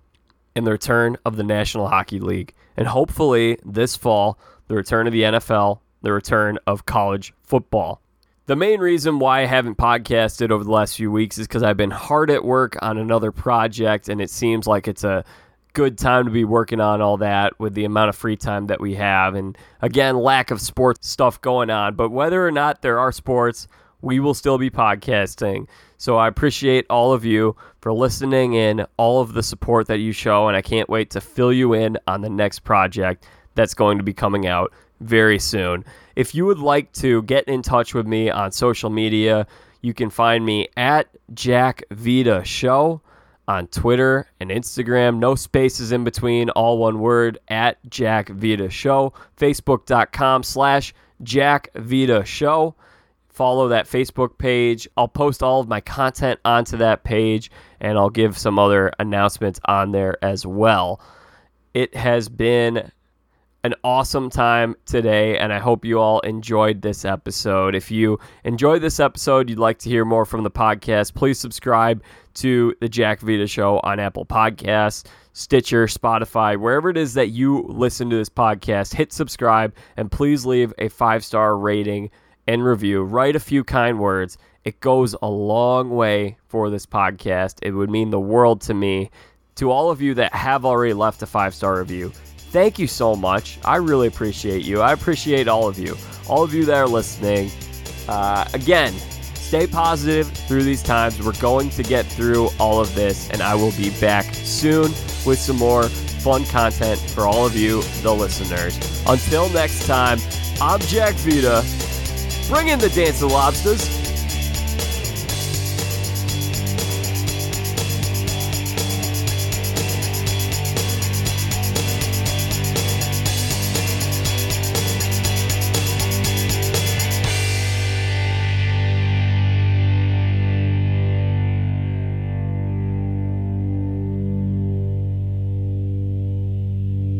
and the return of the National Hockey League. And hopefully this fall, the return of the NFL, the return of college football. The main reason why I haven't podcasted over the last few weeks is because I've been hard at work on another project, and it seems like it's a good time to be working on all that with the amount of free time that we have. And again, lack of sports stuff going on. But whether or not there are sports, we will still be podcasting. So I appreciate all of you for listening in, all of the support that you show, and I can't wait to fill you in on the next project that's going to be coming out very soon. If you would like to get in touch with me on social media, you can find me at Jack Vita Show on Twitter and Instagram. No spaces in between, all one word at Jack Vita Show. Facebook.com slash Jack Vita Show. Follow that Facebook page. I'll post all of my content onto that page and I'll give some other announcements on there as well. It has been an awesome time today, and I hope you all enjoyed this episode. If you enjoyed this episode, you'd like to hear more from the podcast, please subscribe to the Jack Vita Show on Apple Podcasts, Stitcher, Spotify, wherever it is that you listen to this podcast. Hit subscribe and please leave a five star rating and review. Write a few kind words. It goes a long way for this podcast. It would mean the world to me. To all of you that have already left a five star review, thank you so much. I really appreciate you. I appreciate all of you, all of you that are listening. Uh, again, stay positive through these times. We're going to get through all of this, and I will be back soon with some more fun content for all of you, the listeners. Until next time, I'm Jack Vita. Bring in the Dance of Lobsters.